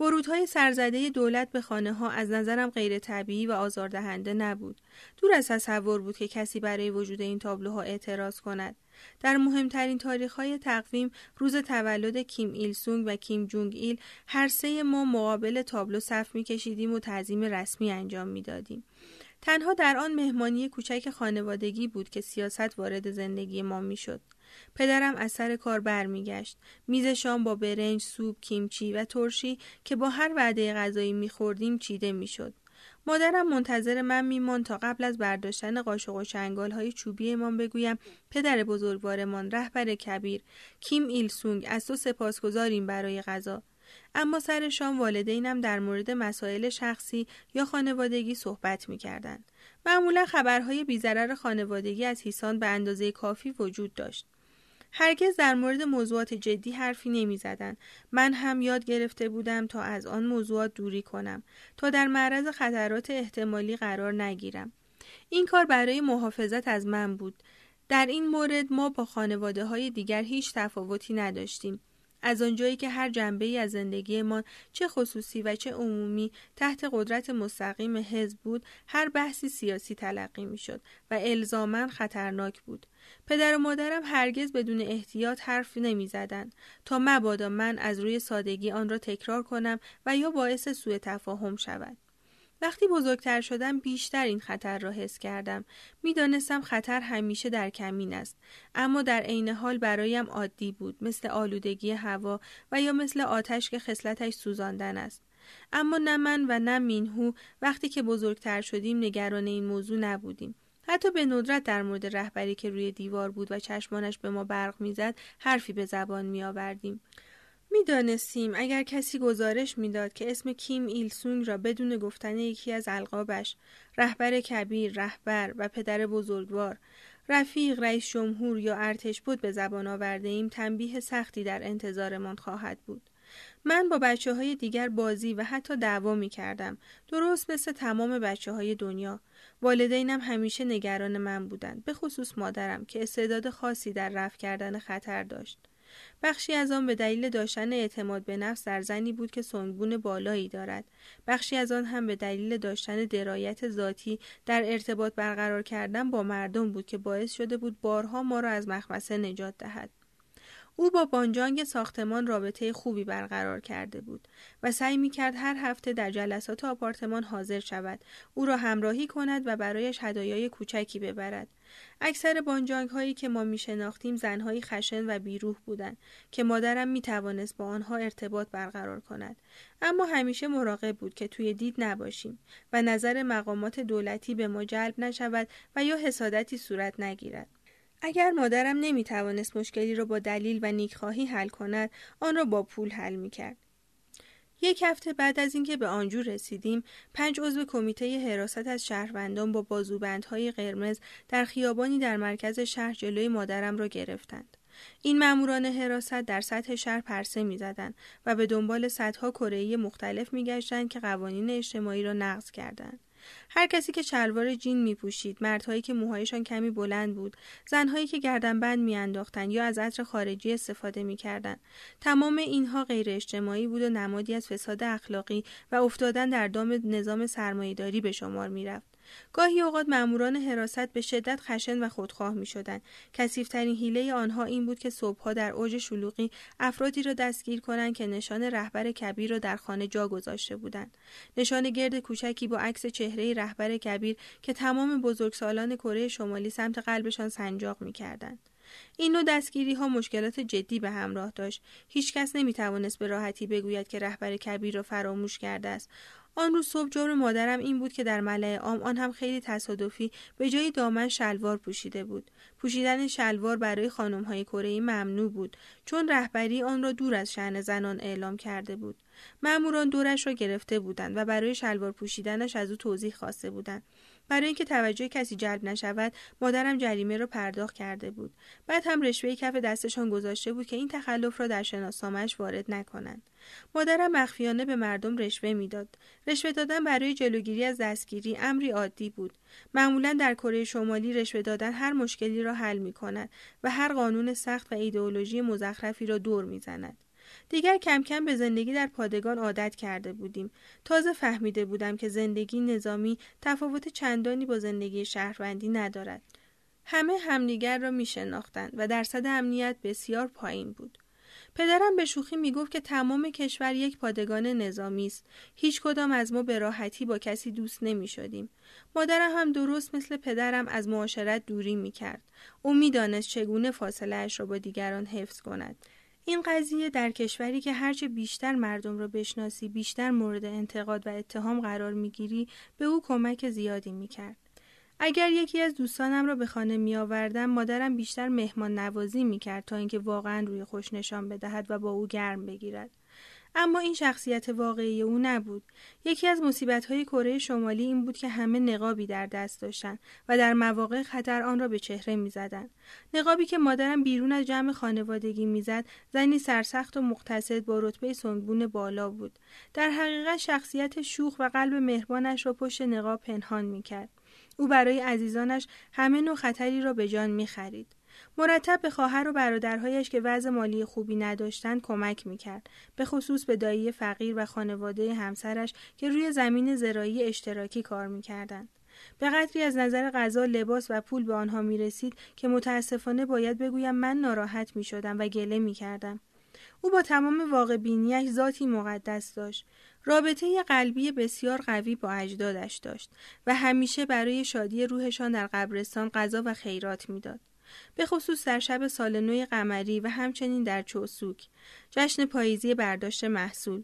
ورودهای سرزده دولت به خانه ها از نظرم غیر طبیعی و آزاردهنده نبود. دور از تصور بود که کسی برای وجود این تابلوها اعتراض کند. در مهمترین تاریخ های تقویم روز تولد کیم ایل سونگ و کیم جونگ ایل هر سه ما مقابل تابلو صف می کشیدیم و تعظیم رسمی انجام می دادیم. تنها در آن مهمانی کوچک خانوادگی بود که سیاست وارد زندگی ما می شد. پدرم از سر کار برمیگشت. میز شام با برنج، سوپ، کیمچی و ترشی که با هر وعده غذایی میخوردیم چیده می‌شد. مادرم منتظر من میمان تا قبل از برداشتن قاشق و چنگال های چوبیمان بگویم پدر بزرگوارمان رهبر کبیر کیم ایل سونگ از تو سپاسگزاریم برای غذا اما سر شام والدینم در مورد مسائل شخصی یا خانوادگی صحبت می کردن. معمولا خبرهای بیزرر خانوادگی از هیسان به اندازه کافی وجود داشت. هرگز در مورد موضوعات جدی حرفی نمی زدن. من هم یاد گرفته بودم تا از آن موضوعات دوری کنم تا در معرض خطرات احتمالی قرار نگیرم. این کار برای محافظت از من بود. در این مورد ما با خانواده های دیگر هیچ تفاوتی نداشتیم. از آنجایی که هر جنبه ای از زندگیمان چه خصوصی و چه عمومی تحت قدرت مستقیم حزب بود هر بحثی سیاسی تلقی می‌شد و الزاما خطرناک بود پدر و مادرم هرگز بدون احتیاط حرف نمی‌زدند تا مبادا من از روی سادگی آن را تکرار کنم و یا باعث سوء تفاهم شود وقتی بزرگتر شدم بیشتر این خطر را حس کردم. می‌دانستم خطر همیشه در کمین است. اما در عین حال برایم عادی بود مثل آلودگی هوا و یا مثل آتش که خصلتش سوزاندن است. اما نه من و نه مینهو وقتی که بزرگتر شدیم نگران این موضوع نبودیم. حتی به ندرت در مورد رهبری که روی دیوار بود و چشمانش به ما برق می‌زد حرفی به زبان می آوردیم. می‌دانستیم اگر کسی گزارش می‌داد که اسم کیم ایل سونگ را بدون گفتن یکی از القابش رهبر کبیر، رهبر و پدر بزرگوار، رفیق، رئیس جمهور یا ارتش بود به زبان آورده ایم تنبیه سختی در انتظارمان خواهد بود. من با بچه های دیگر بازی و حتی دعوا می کردم. درست مثل تمام بچه های دنیا. والدینم همیشه نگران من بودند. به خصوص مادرم که استعداد خاصی در رفع کردن خطر داشت. بخشی از آن به دلیل داشتن اعتماد به نفس در زنی بود که سنگبون بالایی دارد بخشی از آن هم به دلیل داشتن درایت ذاتی در ارتباط برقرار کردن با مردم بود که باعث شده بود بارها ما را از مخمسه نجات دهد او با بانجانگ ساختمان رابطه خوبی برقرار کرده بود و سعی می کرد هر هفته در جلسات آپارتمان حاضر شود. او را همراهی کند و برایش هدایای کوچکی ببرد. اکثر بانجانگ هایی که ما می شناختیم زنهایی خشن و بیروح بودند که مادرم می توانست با آنها ارتباط برقرار کند. اما همیشه مراقب بود که توی دید نباشیم و نظر مقامات دولتی به ما جلب نشود و یا حسادتی صورت نگیرد. اگر مادرم نمی توانست مشکلی را با دلیل و نیکخواهی حل کند آن را با پول حل می کرد. یک هفته بعد از اینکه به آنجور رسیدیم پنج عضو کمیته حراست از شهروندان با بازوبندهای قرمز در خیابانی در مرکز شهر جلوی مادرم را گرفتند این ماموران حراست در سطح شهر پرسه می‌زدند و به دنبال صدها کرهای مختلف میگشتند که قوانین اجتماعی را نقض کردند هر کسی که شلوار جین می پوشید، مردهایی که موهایشان کمی بلند بود، زنهایی که گردنبند میانداختند یا از عطر خارجی استفاده می‌کردند. تمام اینها غیر اجتماعی بود و نمادی از فساد اخلاقی و افتادن در دام نظام سرمایهداری به شمار می‌رفت. گاهی اوقات ماموران حراست به شدت خشن و خودخواه می شدن. کسیفترین حیله آنها این بود که صبحها در اوج شلوغی افرادی را دستگیر کنند که نشان رهبر کبیر را در خانه جا گذاشته بودند. نشان گرد کوچکی با عکس چهره رهبر کبیر که تمام بزرگسالان کره شمالی سمت قلبشان سنجاق می کردند. این نوع دستگیری ها مشکلات جدی به همراه داشت. هیچ کس نمی توانست به راحتی بگوید که رهبر کبیر را فراموش کرده است. آن روز صبح جرم مادرم این بود که در ملع عام آن هم خیلی تصادفی به جای دامن شلوار پوشیده بود. پوشیدن شلوار برای خانم های کره ممنوع بود چون رهبری آن را دور از شعن زنان اعلام کرده بود. ماموران دورش را گرفته بودند و برای شلوار پوشیدنش از او توضیح خواسته بودند. برای اینکه توجه کسی جلب نشود مادرم جریمه را پرداخت کرده بود. بعد هم رشوه کف دستشان گذاشته بود که این تخلف را در شناسنامهاش وارد نکنند. مادرم مخفیانه به مردم رشوه می‌داد. رشوه دادن برای جلوگیری از دستگیری امری عادی بود. معمولا در کره شمالی رشوه دادن هر مشکلی را حل می کند و هر قانون سخت و ایدئولوژی مزخرفی را دور می‌زند. دیگر کم کم به زندگی در پادگان عادت کرده بودیم. تازه فهمیده بودم که زندگی نظامی تفاوت چندانی با زندگی شهروندی ندارد. همه همدیگر را می شناختند و درصد امنیت بسیار پایین بود. پدرم به شوخی می گفت که تمام کشور یک پادگان نظامی است. هیچ کدام از ما به راحتی با کسی دوست نمی شدیم. مادرم هم درست مثل پدرم از معاشرت دوری می کرد. او می دانست چگونه فاصله اش را با دیگران حفظ کند. این قضیه در کشوری که هرچه بیشتر مردم را بشناسی بیشتر مورد انتقاد و اتهام قرار می‌گیری به او کمک زیادی می‌کرد. اگر یکی از دوستانم را به خانه می آوردم مادرم بیشتر مهمان نوازی می کرد تا اینکه واقعا روی خوش نشان بدهد و با او گرم بگیرد. اما این شخصیت واقعی او نبود. یکی از های کره شمالی این بود که همه نقابی در دست داشتند و در مواقع خطر آن را به چهره می‌زدند. نقابی که مادرم بیرون از جمع خانوادگی می‌زد، زنی سرسخت و مقتصد با رتبه سنگبون بالا بود. در حقیقت شخصیت شوخ و قلب مهربانش را پشت نقاب پنهان می‌کرد. او برای عزیزانش همه نوع خطری را به جان می‌خرید. مرتب به خواهر و برادرهایش که وضع مالی خوبی نداشتند کمک می‌کرد به خصوص به دایی فقیر و خانواده همسرش که روی زمین زرایی اشتراکی کار می‌کردند به قدری از نظر غذا لباس و پول به آنها می رسید که متاسفانه باید بگویم من ناراحت می شدم و گله می کردم. او با تمام واقع بینیش ذاتی مقدس داشت. رابطه قلبی بسیار قوی با اجدادش داشت و همیشه برای شادی روحشان در قبرستان غذا و خیرات می‌داد. به خصوص در شب سال نوی قمری و همچنین در چوسوک. جشن پاییزی برداشت محصول.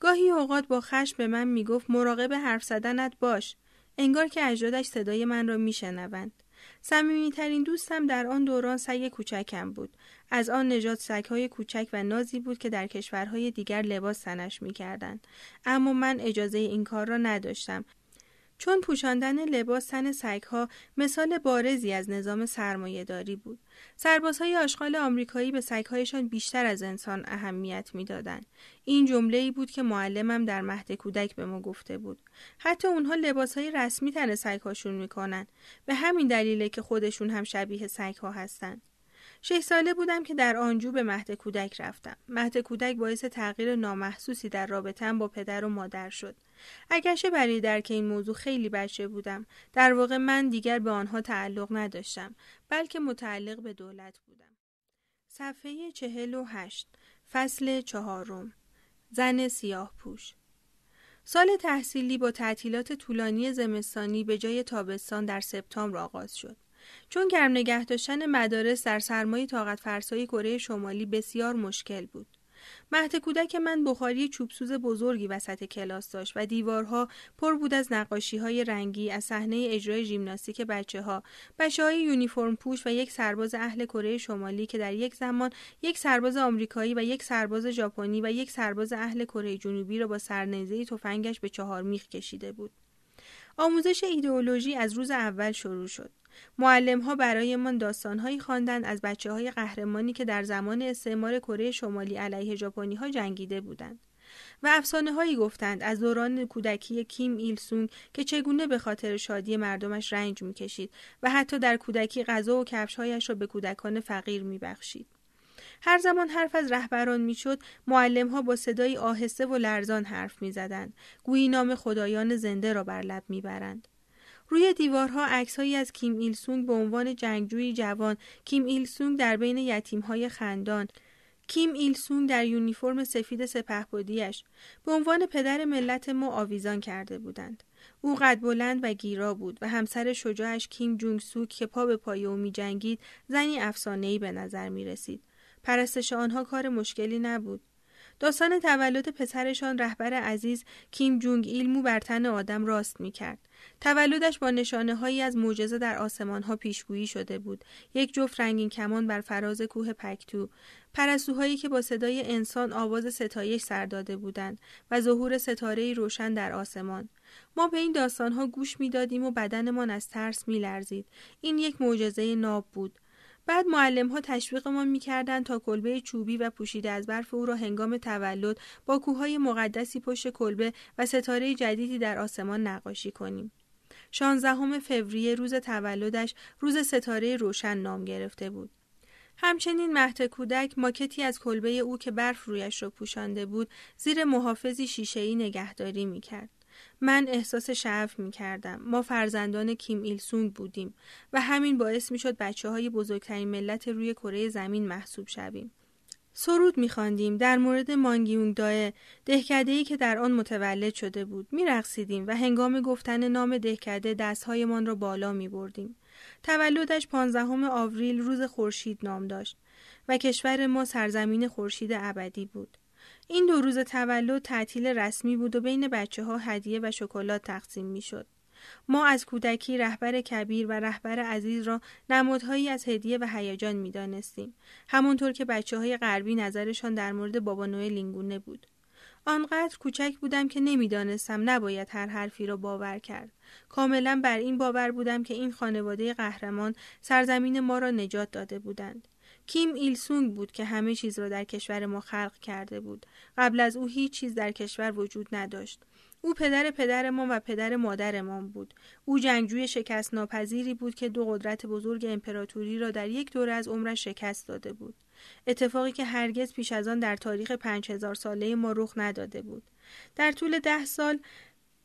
گاهی اوقات با خشم به من می‌گفت مراقب حرف زدنت باش. انگار که اجدادش صدای من را میشنوند. صمیمیترین دوستم در آن دوران سگ کوچکم بود. از آن نژاد سگهای کوچک و نازی بود که در کشورهای دیگر لباس تنش می‌کردند. اما من اجازه این کار را نداشتم. چون پوشاندن لباس تن سگها مثال بارزی از نظام داری بود. سربازهای آشغال آمریکایی به سگهایشان بیشتر از انسان اهمیت می‌دادند. این جمله ای بود که معلمم در مهد کودک به ما گفته بود. حتی اونها لباسهای رسمی تن سگهاشون می‌کنن. به همین دلیله که خودشون هم شبیه سگها هستند. شش ساله بودم که در آنجو به مهد کودک رفتم. مهد کودک باعث تغییر نامحسوسی در رابطم با پدر و مادر شد. اگرچه برای درک این موضوع خیلی بچه بودم در واقع من دیگر به آنها تعلق نداشتم بلکه متعلق به دولت بودم صفحه چهل و هشت فصل چهارم زن سیاه پوش سال تحصیلی با تعطیلات طولانی زمستانی به جای تابستان در سپتامبر آغاز شد. چون گرم نگه داشتن مدارس در سرمای طاقت فرسای کره شمالی بسیار مشکل بود. مهد کودک من بخاری چوبسوز بزرگی وسط کلاس داشت و دیوارها پر بود از نقاشی های رنگی از صحنه اجرای ژیمناستیک بچه ها بچه های یونیفرم پوش و یک سرباز اهل کره شمالی که در یک زمان یک سرباز آمریکایی و یک سرباز ژاپنی و یک سرباز اهل کره جنوبی را با سرنیزه تفنگش به چهار میخ کشیده بود آموزش ایدئولوژی از روز اول شروع شد معلم ها برایمان داستانهایی خواندند از بچه های قهرمانی که در زمان استعمار کره شمالی علیه ژاپنی ها جنگیده بودند. و افسانه هایی گفتند از دوران کودکی کیم ایل سونگ که چگونه به خاطر شادی مردمش رنج می‌کشید و حتی در کودکی غذا و کفشهایش را به کودکان فقیر میبخشید. هر زمان حرف از رهبران می‌شد معلم ها با صدایی آهسته و لرزان حرف می‌زدند گویی نام خدایان زنده را بر لب می‌برند روی دیوارها عکسهایی از کیم ایل سونگ به عنوان جنگجوی جوان، کیم ایل سونگ در بین یتیمهای خندان، کیم ایل سونگ در یونیفرم سفید سپهبدیش به عنوان پدر ملت ما آویزان کرده بودند. او قد بلند و گیرا بود و همسر شجاعش کیم جونگ سوک که پا به پای او می جنگید زنی افسانه‌ای به نظر می رسید. پرستش آنها کار مشکلی نبود. داستان تولد پسرشان رهبر عزیز کیم جونگ ایل مو بر تن آدم راست می کرد. تولدش با نشانه هایی از معجزه در آسمان ها پیشگویی شده بود. یک جفت رنگین کمان بر فراز کوه پکتو، پرستوهایی که با صدای انسان آواز ستایش سر داده بودند و ظهور ستاره روشن در آسمان. ما به این ها گوش می‌دادیم و بدنمان از ترس میلرزید. این یک معجزه ناب بود. بعد معلم ها تشویقمان می‌کردند تا کلبه چوبی و پوشیده از برف او را هنگام تولد با کوههای مقدسی پشت کلبه و ستاره جدیدی در آسمان نقاشی کنیم. شانزدهم فوریه روز تولدش روز ستاره روشن نام گرفته بود. همچنین مهد کودک ماکتی از کلبه او که برف رویش را پوشانده بود زیر محافظی شیشهای نگهداری می‌کرد. من احساس شعف می کردم. ما فرزندان کیم ایل سونگ بودیم و همین باعث می شد بچه های بزرگترین ملت روی کره زمین محسوب شویم. سرود میخواندیم در مورد مانگیونگ داه دهکده که در آن متولد شده بود میرقصیدیم و هنگام گفتن نام دهکده دستهایمان را بالا می بردیم. تولدش پانزدهم آوریل روز خورشید نام داشت و کشور ما سرزمین خورشید ابدی بود. این دو روز تولد تعطیل رسمی بود و بین بچه ها هدیه و شکلات تقسیم می شد. ما از کودکی رهبر کبیر و رهبر عزیز را نمادهایی از هدیه و هیجان می دانستیم. همونطور که بچه های غربی نظرشان در مورد بابا نوئل لینگونه بود. آنقدر کوچک بودم که نمی‌دانستم نباید هر حرفی را باور کرد. کاملا بر این باور بودم که این خانواده قهرمان سرزمین ما را نجات داده بودند. کیم ایلسونگ بود که همه چیز را در کشور ما خلق کرده بود. قبل از او هیچ چیز در کشور وجود نداشت. او پدر پدرمان و پدر مادرمان بود. او جنگجوی شکست ناپذیری بود که دو قدرت بزرگ امپراتوری را در یک دوره از عمرش شکست داده بود. اتفاقی که هرگز پیش از آن در تاریخ پنج هزار ساله ما رخ نداده بود. در طول ده سال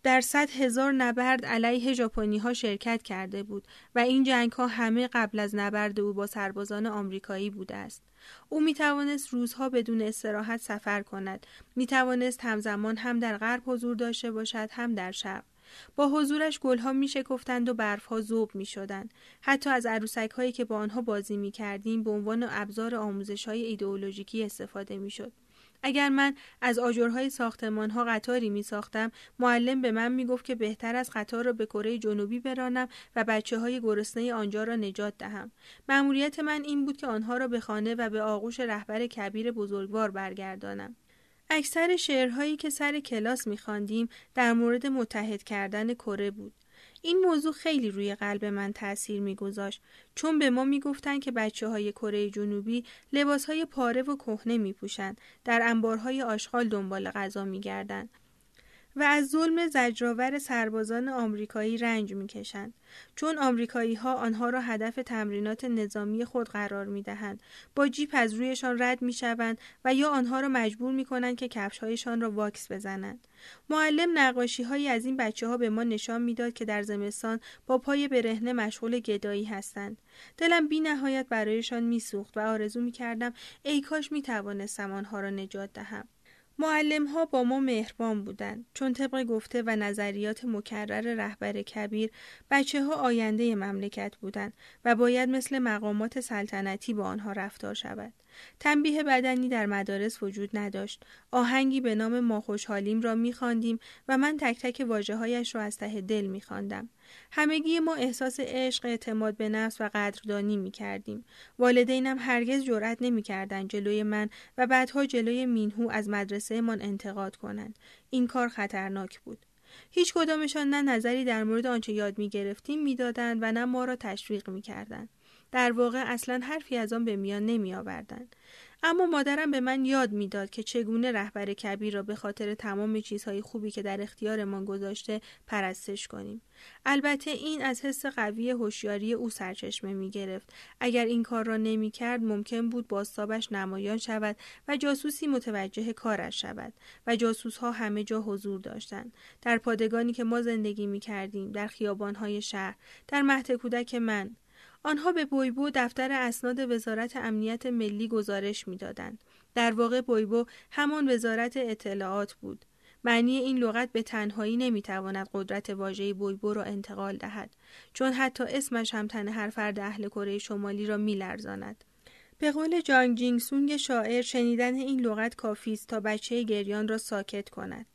در صد هزار نبرد علیه ژاپنی ها شرکت کرده بود و این جنگ ها همه قبل از نبرد او با سربازان آمریکایی بوده است. او می توانست روزها بدون استراحت سفر کند. می توانست همزمان هم در غرب حضور داشته باشد هم در شرق. با حضورش گلها می شکفتند و برفها زوب می شدند. حتی از عروسک هایی که با آنها بازی می کردیم به عنوان ابزار آموزش های ایدئولوژیکی استفاده می شد. اگر من از آجرهای ساختمان ها قطاری می ساختم معلم به من می گفت که بهتر از قطار را به کره جنوبی برانم و بچه های گرسنه آنجا را نجات دهم. مأموریت من این بود که آنها را به خانه و به آغوش رهبر کبیر بزرگوار برگردانم. اکثر شعرهایی که سر کلاس میخواندیم در مورد متحد کردن کره بود. این موضوع خیلی روی قلب من تاثیر میگذاشت چون به ما می‌گفتند که بچه های کره جنوبی لباس های پاره و کهنه میپوشند در انبارهای آشغال دنبال غذا میگردند. و از ظلم زجرآور سربازان آمریکایی رنج می‌کشند چون آمریکایی ها آنها را هدف تمرینات نظامی خود قرار می دهند. با جیپ از رویشان رد می شوند و یا آنها را مجبور می کنند که کفش هایشان را واکس بزنند. معلم نقاشی هایی از این بچه ها به ما نشان می‌داد که در زمستان با پای برهنه مشغول گدایی هستند. دلم بی نهایت برایشان میسوخت و آرزو می کردم ای کاش می توانستم آنها را نجات دهم. معلم ها با ما مهربان بودند چون طبق گفته و نظریات مکرر رهبر کبیر بچه ها آینده مملکت بودند و باید مثل مقامات سلطنتی با آنها رفتار شود. تنبیه بدنی در مدارس وجود نداشت. آهنگی به نام ما خوشحالیم را میخواندیم و من تک تک واجه هایش را از ته دل میخواندم. همگی ما احساس عشق، اعتماد به نفس و قدردانی می کردیم. والدینم هرگز جرأت نمی کردن جلوی من و بعدها جلوی مینهو از مدرسه من انتقاد کنند. این کار خطرناک بود. هیچ کدامشان نه نظری در مورد آنچه یاد می گرفتیم می و نه ما را تشویق می کردن. در واقع اصلا حرفی از آن به میان نمی آوردن. اما مادرم به من یاد می‌داد که چگونه رهبر کبیر را به خاطر تمام چیزهای خوبی که در اختیارمان گذاشته پرستش کنیم. البته این از حس قوی هوشیاری او سرچشمه می گرفت. اگر این کار را نمی کرد ممکن بود باستابش نمایان شود و جاسوسی متوجه کارش شود و جاسوس ها همه جا حضور داشتند. در پادگانی که ما زندگی می کردیم، در خیابانهای شهر، در مهد کودک من، آنها به بویبو دفتر اسناد وزارت امنیت ملی گزارش می‌دادند. در واقع بویبو همان وزارت اطلاعات بود. معنی این لغت به تنهایی نمی‌تواند قدرت واژه بویبو را انتقال دهد چون حتی اسمش هم تن هر فرد اهل کره شمالی را میلرزاند. به قول جانگ جینگ سونگ شاعر شنیدن این لغت کافی است تا بچه گریان را ساکت کند.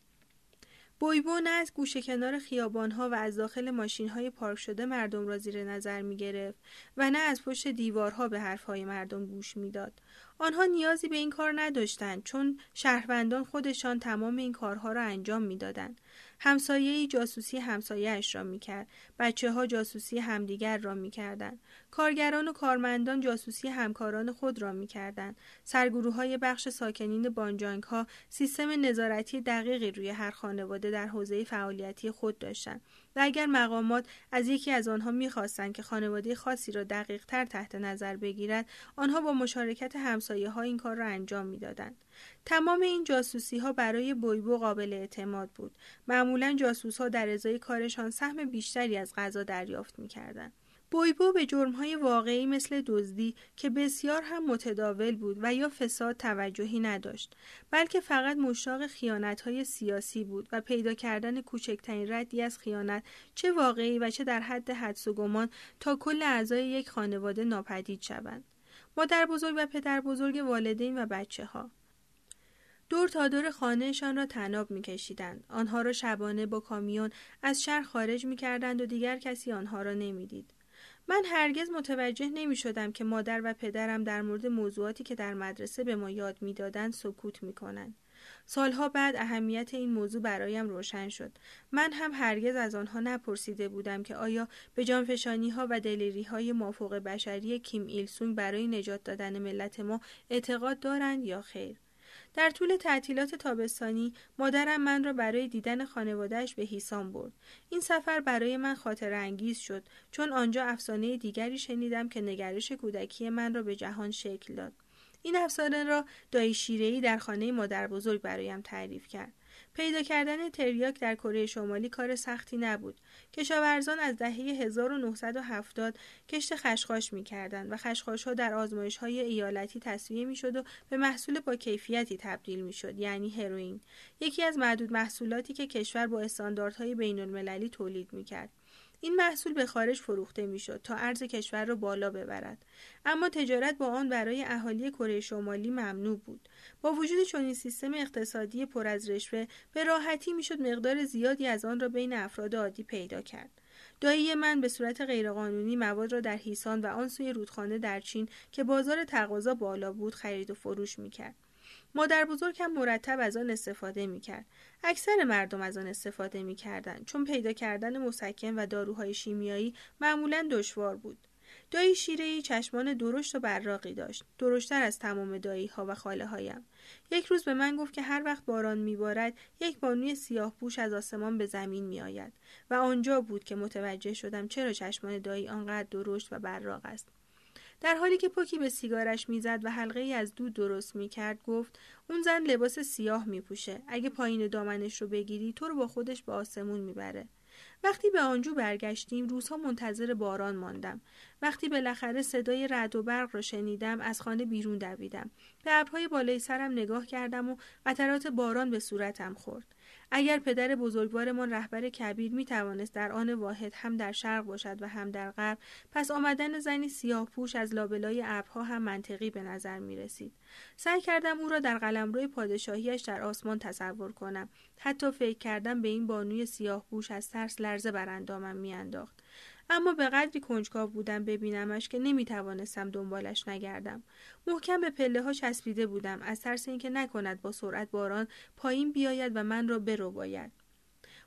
بویبو نه از گوشه کنار خیابانها و از داخل ماشینهای پارک شده مردم را زیر نظر می گرفت و نه از پشت دیوارها به حرفهای مردم گوش می‌داد. آنها نیازی به این کار نداشتند چون شهروندان خودشان تمام این کارها را انجام می‌دادند. همسایه جاسوسی همسایهاش را می‌کرد. بچه ها جاسوسی همدیگر را می‌کردند. کارگران و کارمندان جاسوسی همکاران خود را می‌کردند. سرگروه های بخش ساکنین بانجانک ها سیستم نظارتی دقیقی روی هر خانواده در حوزه فعالیتی خود داشتند. و اگر مقامات از یکی از آنها می‌خواستند که خانواده خاصی را دقیق تر تحت نظر بگیرد آنها با مشارکت همسایه ها این کار را انجام می‌دادند. تمام این جاسوسی ها برای بویبو قابل اعتماد بود. معمولا جاسوس ها در ازای کارشان سهم بیشتری از غذا دریافت می‌کردند. بویبو به جرمهای واقعی مثل دزدی که بسیار هم متداول بود و یا فساد توجهی نداشت بلکه فقط مشتاق خیانتهای سیاسی بود و پیدا کردن کوچکترین ردی از خیانت چه واقعی و چه در حد حدس و گمان تا کل اعضای یک خانواده ناپدید شوند. مادر بزرگ و پدر بزرگ والدین و بچه ها دور تا دور خانهشان را تناب میکشیدند. آنها را شبانه با کامیون از شهر خارج می‌کردند و دیگر کسی آنها را نمی‌دید. من هرگز متوجه نمی شدم که مادر و پدرم در مورد موضوعاتی که در مدرسه به ما یاد می‌دادند سکوت می کنند. سالها بعد اهمیت این موضوع برایم روشن شد. من هم هرگز از آنها نپرسیده بودم که آیا به جانفشانی ها و دلیری های مافوق بشری کیم ایلسونگ برای نجات دادن ملت ما اعتقاد دارند یا خیر. در طول تعطیلات تابستانی مادرم من را برای دیدن خانوادهش به هیسان برد. این سفر برای من خاطر انگیز شد چون آنجا افسانه دیگری شنیدم که نگرش کودکی من را به جهان شکل داد. این افسانه را دایی شیرهی در خانه مادر بزرگ برایم تعریف کرد. پیدا کردن تریاک در کره شمالی کار سختی نبود. کشاورزان از دهه 1970 کشت خشخاش می کردن و خشخاش ها در آزمایش های ایالتی تصویه می شد و به محصول با کیفیتی تبدیل می شد یعنی هروئین یکی از معدود محصولاتی که کشور با استانداردهای بین المللی تولید می کرد. این محصول به خارج فروخته می‌شد تا ارز کشور را بالا ببرد. اما تجارت با آن برای اهالی کره شمالی ممنوع بود. با وجود چنین سیستم اقتصادی پر از رشوه به راحتی می‌شد مقدار زیادی از آن را بین افراد عادی پیدا کرد. دایی من به صورت غیرقانونی مواد را در هیسان و آن سوی رودخانه در چین که بازار تقاضا بالا بود خرید و فروش می‌کرد. مادر بزرگ هم مرتب از آن استفاده می کرد. اکثر مردم از آن استفاده می کردن چون پیدا کردن مسکن و داروهای شیمیایی معمولا دشوار بود. دایی شیره چشمان درشت و براقی داشت. درشتر از تمام دایی ها و خاله هایم. یک روز به من گفت که هر وقت باران میبارد یک بانوی سیاه پوش از آسمان به زمین می آید و آنجا بود که متوجه شدم چرا چشمان دایی آنقدر درشت و براق است. در حالی که پوکی به سیگارش می‌زد و حلقه ای از دود درست می‌کرد گفت اون زن لباس سیاه میپوشه. اگه پایین دامنش رو بگیری تو رو با خودش به آسمون می‌بره. وقتی به آنجو برگشتیم روزها منتظر باران ماندم. وقتی بالاخره صدای رعد و برق را شنیدم از خانه بیرون دویدم. به ابرهای بالای سرم نگاه کردم و قطرات باران به صورتم خورد. اگر پدر بزرگوارمان رهبر کبیر می توانست در آن واحد هم در شرق باشد و هم در غرب پس آمدن زنی سیاه پوش از لابلای ابرها هم منطقی به نظر می رسید. سعی کردم او را در قلمرو پادشاهیش در آسمان تصور کنم. حتی فکر کردم به این بانوی سیاه پوش از ترس لرزه بر اندامم میانداخت. اما به قدری کنجکاو بودم ببینمش که نمی توانستم دنبالش نگردم. محکم به پله ها چسبیده بودم. از ترس اینکه نکند با سرعت باران پایین بیاید و من را برو باید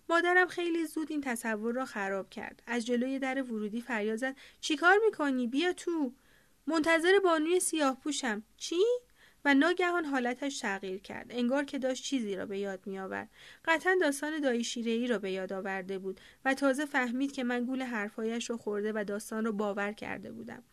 مادرم خیلی زود این تصور را خراب کرد. از جلوی در ورودی فریاد زد. چیکار می‌کنی؟ بیا تو. منتظر بانوی سیاه پوشم چی؟ و ناگهان حالتش تغییر کرد. انگار که داشت چیزی را به یاد می آورد قطعا داستان دایی ای را به یاد آورده بود و تازه فهمید که من گول حرفهایش را خورده و داستان را باور کرده بودم.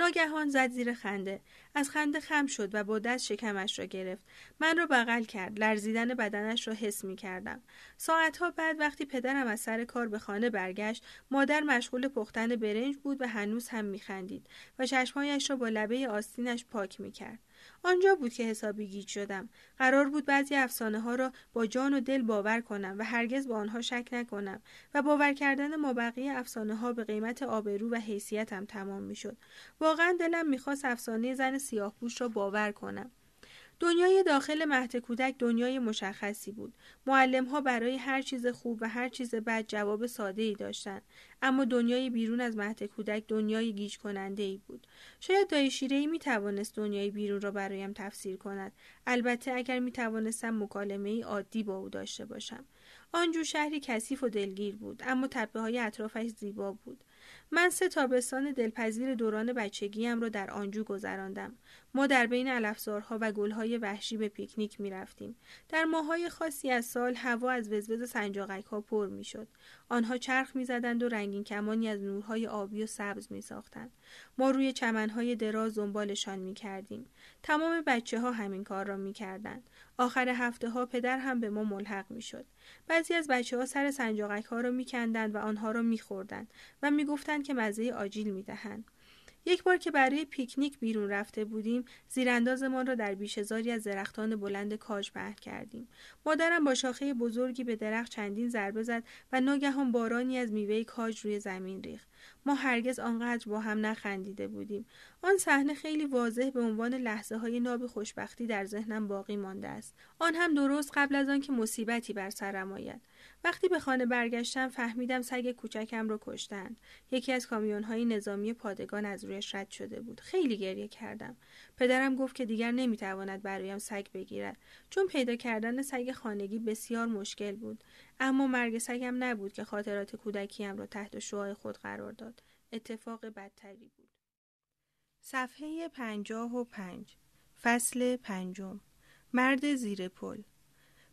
ناگهان زد زیر خنده. از خنده خم شد و با دست شکمش را گرفت. من را بغل کرد. لرزیدن بدنش را حس می کردم ساعتها بعد وقتی پدرم از سر کار به خانه برگشت مادر مشغول پختن برنج بود و هنوز هم می خندید و چشمهایش را با لبه آستینش پاک می کرد آنجا بود که حسابی گیج شدم. قرار بود بعضی افسانه ها را با جان و دل باور کنم و هرگز با آنها شک نکنم و باور کردن ما بقیه افسانه ها به قیمت آبرو و حیثیتم تمام می‌شد. واقعا دلم می‌خواست افسانه زن سیاهپوش را باور کنم. دنیای داخل مهد کودک دنیای مشخصی بود. معلم ها برای هر چیز خوب و هر چیز بد جواب ساده ای داشتند. اما دنیای بیرون از مهد کودک دنیای گیج کننده ای بود. شاید دایی شیره ای می توانست دنیای بیرون را برایم تفسیر کند. البته اگر می توانستم مکالمه ای عادی با او داشته باشم. آنجو شهری کثیف و دلگیر بود اما تپه های اطرافش زیبا بود. من سه تابستان دلپذیر دوران بچگیم را در آنجو گذراندم. ما در بین علفزارها و گلهای وحشی به پیکنیک می رفتیم. در ماهای خاصی از سال هوا از وزوز سنجاقک ها پر می شد. آنها چرخ می زدند و رنگین کمانی از نورهای آبی و سبز می ساختند. ما روی چمنهای دراز دنبالشان می کردیم. تمام بچه ها همین کار را می کردند. آخر هفته ها پدر هم به ما ملحق می شد. بعضی از بچه ها سر سنجاقک ها را می کندند و آنها را می خوردند و می گفتند که مزه آجیل می دهند. یک بار که برای پیکنیک بیرون رفته بودیم زیراندازمان را در بیشهزاری از درختان بلند کاج پهن کردیم. مادرم با شاخه بزرگی به درخت چندین ضربه زد و ناگهان بارانی از میوه کاج روی زمین ریخت. ما هرگز آنقدر با هم نخندیده بودیم. آن صحنه خیلی واضح به عنوان لحظه های ناب خوشبختی در ذهنم باقی مانده است. آن هم درست قبل از آنکه مصیبتی بر سرم آید. وقتی به خانه برگشتم فهمیدم سگ کوچکم را کشتند یکی از های نظامی پادگان از رویش رد شده بود. خیلی گریه کردم. پدرم گفت که دیگر نمی‌تواند برایم سگ بگیرد. چون پیدا کردن سگ خانگی بسیار مشکل بود. اما مرگ سگم نبود که خاطرات کودکیم را تحت شعاع خود قرار داد. اتفاق بدتری بود. صفحه پنجاه و پنج. فصل پنجم. مرد زیر پل.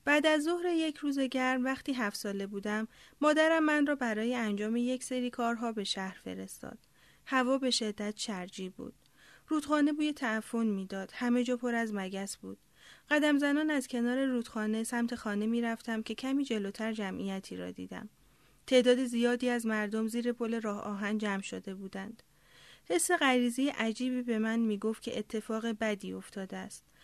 بعد از ظهر یک روز گرم وقتی هفت ساله بودم مادرم من را برای انجام یک سری کارها به شهر فرستاد. هوا به شدت شرجی بود. رودخانه بوی تعفن می‌داد. همه جا پر از مگس بود. قدم زنان از کنار رودخانه سمت خانه می رفتم که کمی جلوتر جمعیتی را دیدم. تعداد زیادی از مردم زیر پل راه آهن جمع شده بودند. حس غریزی عجیبی به من می گفت که اتفاق بدی افتاده است.